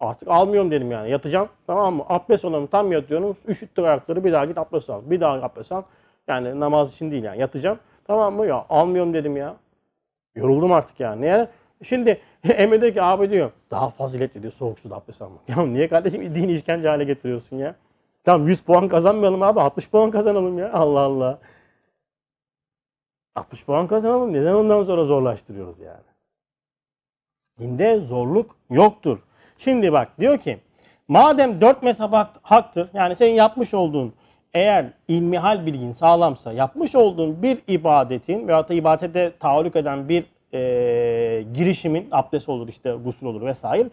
Artık almıyorum dedim yani. Yatacağım tamam mı? Abdest alalım tam yatıyorum. Üşüttük ayakları bir daha git abdest al. Bir daha abdest al. Yani namaz için değil yani. Yatacağım. Tamam mı? Ya almıyorum dedim ya. Yoruldum artık yani. Niye? Şimdi [LAUGHS] Emre diyor ki abi diyor daha faziletli diyor soğuk suda abdest almak. Ya niye kardeşim [LAUGHS] dini işkence hale getiriyorsun ya? Tamam 100 puan kazanmayalım abi 60 puan kazanalım ya. Allah Allah. 60 puan kazanalım. Neden ondan sonra zorlaştırıyoruz yani? Dinde zorluk yoktur. Şimdi bak diyor ki madem dört mezhep hak- haktır yani senin yapmış olduğun eğer ilmihal bilgin sağlamsa yapmış olduğun bir ibadetin veyahut da ibadete taalluk eden bir e, girişimin abdest olur işte gusül olur vesaire.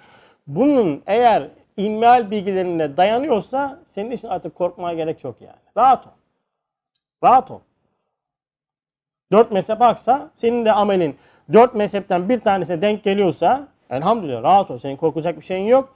Bunun eğer ilmihal bilgilerine dayanıyorsa senin için artık korkmaya gerek yok yani. Rahat ol. Rahat ol. Dört mezhep haksa senin de amelin dört mezhepten bir tanesine denk geliyorsa elhamdülillah rahat ol. Senin korkacak bir şeyin yok.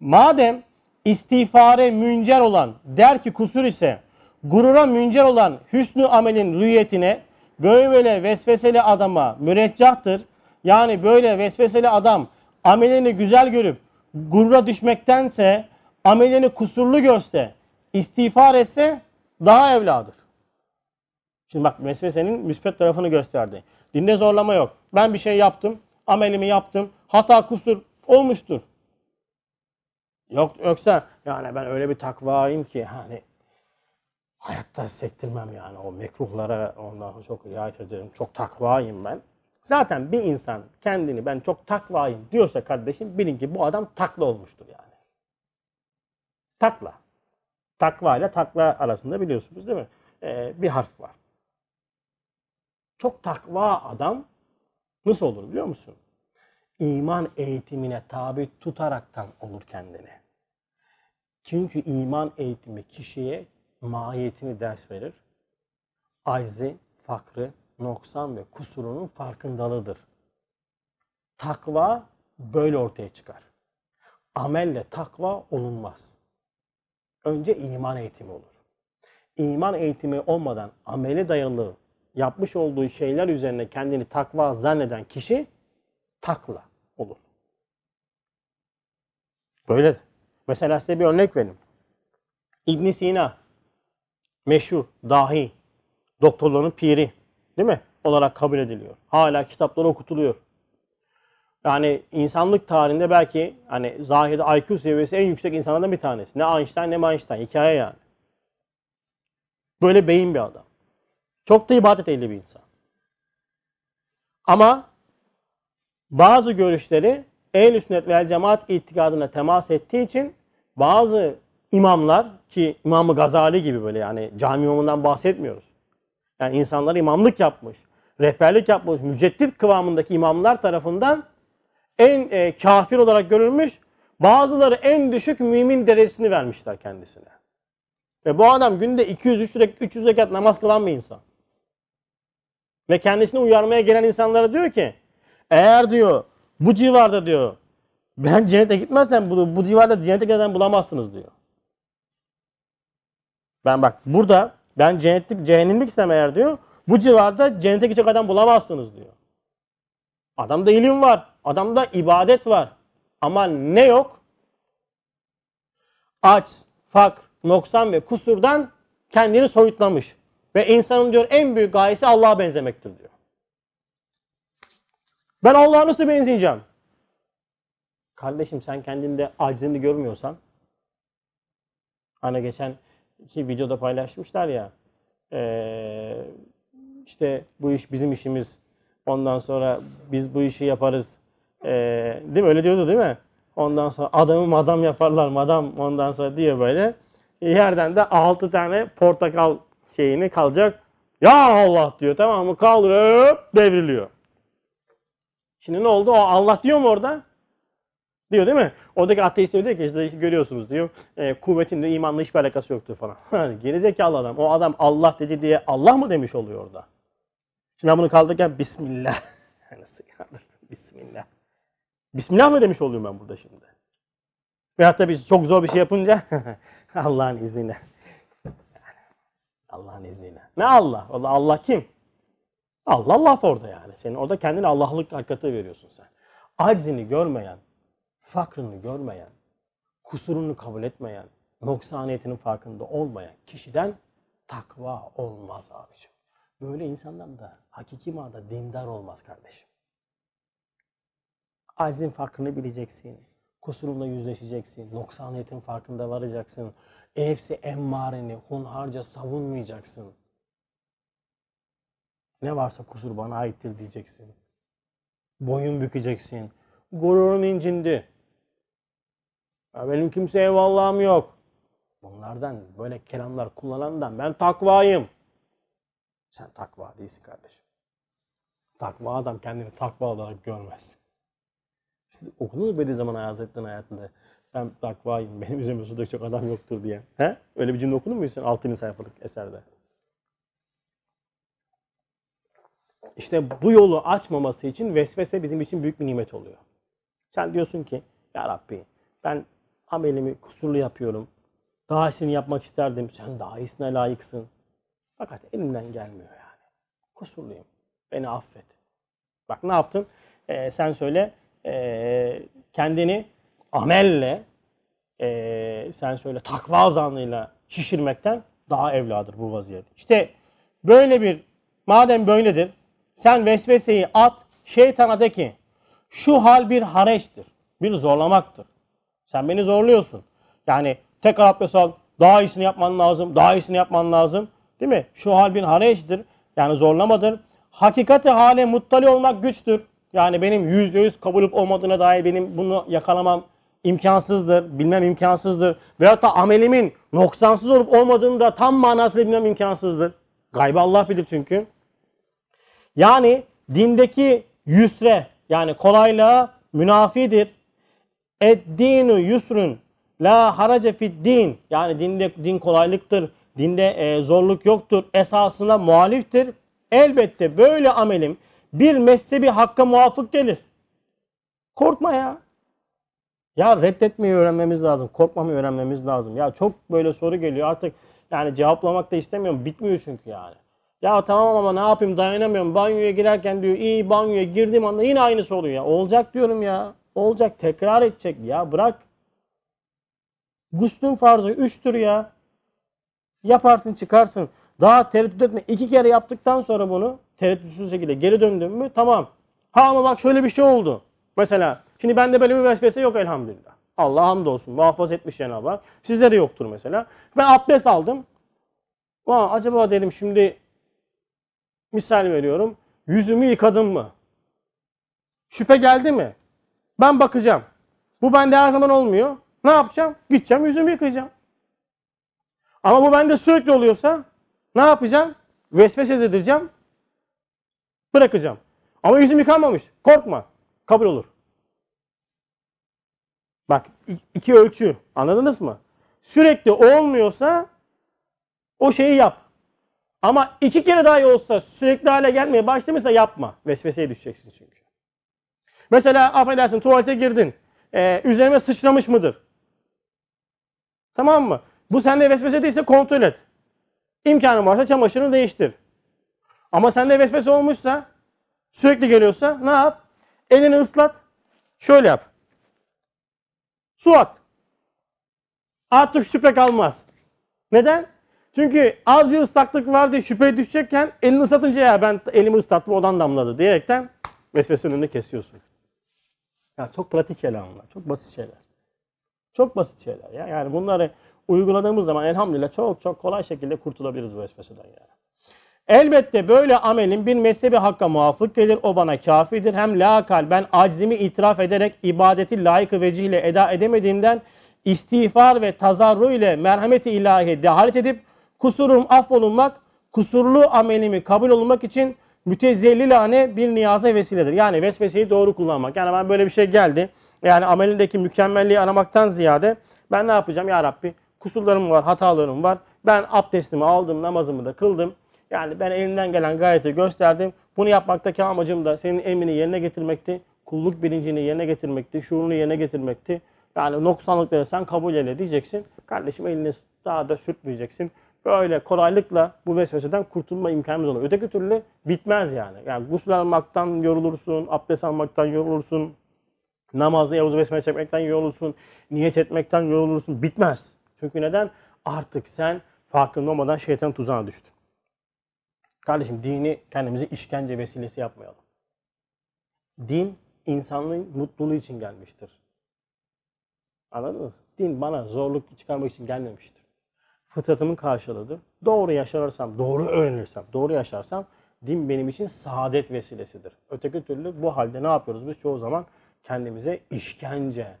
Madem istiğfare müncer olan der ki kusur ise gurura müncer olan hüsnü amelin rüyetine böyle vesveseli adama müreccahtır. Yani böyle vesveseli adam amelini güzel görüp gurura düşmektense amelini kusurlu görse istiğfar etse daha evladır. Şimdi bak vesvesenin müspet tarafını gösterdi. Dinde zorlama yok. Ben bir şey yaptım, amelimi yaptım, hata kusur olmuştur. Yok yoksa yani ben öyle bir takvayım ki hani hayatta sektirmem yani o mekruhlara ondan çok riayet ederim. Çok takvayım ben. Zaten bir insan kendini ben çok takvayım diyorsa kardeşim bilin ki bu adam takla olmuştur yani. Takla. Takva ile takla arasında biliyorsunuz değil mi? Ee, bir harf var. Çok takva adam nasıl olur biliyor musun? İman eğitimine tabi tutaraktan olur kendini. Çünkü iman eğitimi kişiye mahiyetini ders verir. Ayzi, fakrı, noksan ve kusurunun farkındalığıdır. Takva böyle ortaya çıkar. Amelle takva olunmaz. Önce iman eğitimi olur. İman eğitimi olmadan ameli dayalı yapmış olduğu şeyler üzerine kendini takva zanneden kişi takla olur. Böyle. Mesela size bir örnek vereyim. İbn Sina meşhur, dahi, doktorların piri değil mi? olarak kabul ediliyor. Hala kitapları okutuluyor. Yani insanlık tarihinde belki hani zahirde IQ seviyesi en yüksek insanlardan bir tanesi. Ne Einstein ne Einstein. Hikaye yani. Böyle beyin bir adam. Çok da ibadet ehli bir insan. Ama bazı görüşleri ehl sünnet cemaat itikadına temas ettiği için bazı imamlar ki İmam-ı Gazali gibi böyle yani cami imamından bahsetmiyoruz. Yani insanlar imamlık yapmış, rehberlik yapmış, müceddit kıvamındaki imamlar tarafından en e, kafir olarak görülmüş, bazıları en düşük mümin derecesini vermişler kendisine. Ve bu adam günde 200 300 rekat namaz kılan bir insan. Ve kendisini uyarmaya gelen insanlara diyor ki eğer diyor bu civarda diyor ben cennete gitmezsem bu, bu civarda cennete giden bulamazsınız diyor. Ben bak burada ben cennetlik cehennemlik istem eğer diyor bu civarda cennete gidecek adam bulamazsınız diyor. Adamda ilim var. Adamda ibadet var. Ama ne yok? Aç, fak, noksan ve kusurdan kendini soyutlamış. Ve insanın diyor en büyük gayesi Allah'a benzemektir diyor. Ben Allah'a nasıl benzeyeceğim? Kardeşim sen kendinde acizini görmüyorsan hani geçen iki videoda paylaşmışlar ya ee, işte bu iş bizim işimiz ondan sonra biz bu işi yaparız ee, değil mi öyle diyordu değil mi? Ondan sonra adamı madam yaparlar madam ondan sonra diyor böyle yerden de altı tane portakal şeyini kalacak. Ya Allah diyor tamam mı? Kaldırıp devriliyor. Şimdi ne oldu? O Allah diyor mu orada? Diyor değil mi? Oradaki ateist diyor ki işte görüyorsunuz diyor. E, kuvvetin imanla hiçbir alakası yoktur falan. [LAUGHS] Gerizekalı adam. O adam Allah dedi diye Allah mı demiş oluyor orada? Şimdi ben bunu kaldırırken Bismillah. [LAUGHS] Nasıl kaldırdım? Bismillah. Bismillah mı demiş oluyorum ben burada şimdi? Ve hatta biz çok zor bir şey yapınca [LAUGHS] Allah'ın izniyle. Allah'ın izniyle. Ne Allah? Allah, Allah kim? Allah laf orada yani. Senin orada kendine Allah'lık hakikati veriyorsun sen. Aczini görmeyen, fakrını görmeyen, kusurunu kabul etmeyen, noksaniyetinin farkında olmayan kişiden takva olmaz abicim. Böyle insandan da hakiki manada dindar olmaz kardeşim. Aczin farkını bileceksin. Kusurunla yüzleşeceksin. Noksaniyetin farkında varacaksın. Nefsi emmareni hunharca savunmayacaksın. Ne varsa kusur bana aittir diyeceksin. Boyun bükeceksin. Gururum incindi. Ya benim kimseye vallahım yok. Bunlardan böyle kelamlar kullanandan ben takvayım. Sen takva değilsin kardeşim. Takva adam kendini takva olarak görmez. Siz okudunuz Bediüzzaman Hazretleri'nin hayatında? Ben takvayım, benim üzerime su dökecek adam yoktur diye. He? Öyle bir cümle okudun mu sen 6. sayfalık eserde? İşte bu yolu açmaması için vesvese bizim için büyük bir nimet oluyor. Sen diyorsun ki, Ya Rabbi ben amelimi kusurlu yapıyorum. Daha iyisini yapmak isterdim. Sen daha iyisine layıksın. Fakat elimden gelmiyor yani. Kusurluyum. Beni affet. Bak ne yaptın? Ee, sen söyle. ee, kendini amelle ee, sen söyle takva zanlıyla şişirmekten daha evladır bu vaziyet. İşte böyle bir madem böyledir sen vesveseyi at şeytana de ki şu hal bir hareçtir. Bir zorlamaktır. Sen beni zorluyorsun. Yani tekrar abdest al. Daha iyisini yapman lazım. Daha iyisini yapman lazım. Değil mi? Şu hal bir hareçtir. Yani zorlamadır. Hakikati hale muttali olmak güçtür. Yani benim yüzde yüz kabul olmadığına dair benim bunu yakalamam imkansızdır. Bilmem imkansızdır. Veyahut da amelimin noksansız olup olmadığını da tam manasıyla bilmem imkansızdır. Gaybı Allah bilir çünkü. Yani dindeki yüsre yani kolaylığa münafidir. Eddinu yusrun la harace fid din. Yani dinde din kolaylıktır. Dinde e, zorluk yoktur. Esasına muhaliftir. Elbette böyle amelim bir mezhebi hakka muvafık gelir. Korkma ya. Ya reddetmeyi öğrenmemiz lazım. Korkmamayı öğrenmemiz lazım. Ya çok böyle soru geliyor artık yani cevaplamak da istemiyorum. Bitmiyor çünkü yani. Ya tamam ama ne yapayım dayanamıyorum. Banyoya girerken diyor iyi banyoya girdiğim anda yine aynısı oluyor ya. Olacak diyorum ya. Olacak tekrar edecek ya bırak. Guslün farzı üçtür ya. Yaparsın çıkarsın. Daha tereddüt etme. İki kere yaptıktan sonra bunu tereddütsüz şekilde geri döndün mü tamam. Ha ama bak şöyle bir şey oldu. Mesela şimdi bende böyle bir vesvese yok elhamdülillah. Allah hamdolsun muhafaza etmiş Cenab-ı Hak. Sizde de yoktur mesela. Ben abdest aldım. Aa, acaba dedim şimdi misal veriyorum. Yüzümü yıkadım mı? Şüphe geldi mi? Ben bakacağım. Bu bende her zaman olmuyor. Ne yapacağım? Gideceğim yüzümü yıkayacağım. Ama bu bende sürekli oluyorsa ne yapacağım? Vesvese edeceğim. Bırakacağım. Ama yüzüm yıkanmamış. Korkma. Kabul olur. Bak iki ölçü. Anladınız mı? Sürekli olmuyorsa o şeyi yap. Ama iki kere daha iyi olsa sürekli hale gelmeye başlamışsa yapma. Vesveseye düşeceksin çünkü. Mesela affedersin tuvalete girdin. Ee, üzerime sıçramış mıdır? Tamam mı? Bu sende vesvese değilse kontrol et. İmkanın varsa çamaşırını değiştir. Ama sende vesvese olmuşsa sürekli geliyorsa ne yap? Elini ıslat. Şöyle yap. Su at. Artık şüphe kalmaz. Neden? Çünkü az bir ıslaklık var diye şüpheye düşecekken elini ıslatınca ya ben elimi ıslattım odan damladı diyerekten vesvese önünde kesiyorsun. Ya çok pratik şeyler bunlar. Çok basit şeyler. Çok basit şeyler ya. Yani bunları uyguladığımız zaman elhamdülillah çok çok kolay şekilde kurtulabiliriz bu vesveseden yani. Elbette böyle amelin bir mezhebi hakka muvafık gelir. O bana kafidir. Hem la ben aczimi itiraf ederek ibadeti layık vecihle eda edemediğimden istiğfar ve tazarru ile merhameti ilahi dehalet edip kusurum affolunmak, kusurlu amelimi kabul olunmak için mütezellilane bir niyaza vesiledir. Yani vesveseyi doğru kullanmak. Yani ben böyle bir şey geldi. Yani amelindeki mükemmelliği aramaktan ziyade ben ne yapacağım ya Rabbi? Kusurlarım var, hatalarım var. Ben abdestimi aldım, namazımı da kıldım. Yani ben elimden gelen gayreti gösterdim. Bunu yapmaktaki amacım da senin emrini yerine getirmekti. Kulluk bilincini yerine getirmekti. Şuurunu yerine getirmekti. Yani noksanlıkları sen kabul eyle diyeceksin. Kardeşim elini daha da sürtmeyeceksin. Böyle kolaylıkla bu vesveseden kurtulma imkanımız olur. Öteki türlü bitmez yani. Yani gusül almaktan yorulursun, abdest almaktan yorulursun, namazda Yavuz Besmele çekmekten yorulursun, niyet etmekten yorulursun. Bitmez. Çünkü neden? Artık sen farkında olmadan şeytan tuzağına düştün. Kardeşim dini kendimize işkence vesilesi yapmayalım. Din insanlığın mutluluğu için gelmiştir. Anladınız? Din bana zorluk çıkarmak için gelmemiştir. Fıtratımın karşılığıdır. Doğru yaşarsam, doğru öğrenirsem, doğru yaşarsam din benim için saadet vesilesidir. Öteki türlü bu halde ne yapıyoruz biz çoğu zaman? kendimize işkence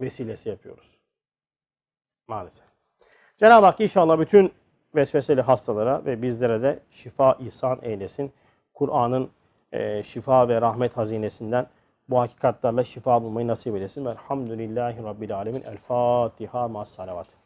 vesilesi yapıyoruz. Maalesef. Cenab-ı Hak inşallah bütün vesveseli hastalara ve bizlere de şifa ihsan eylesin. Kur'an'ın e, şifa ve rahmet hazinesinden bu hakikatlerle şifa bulmayı nasip eylesin. Velhamdülillahi Rabbil Alemin. El Fatiha ma'as salavat.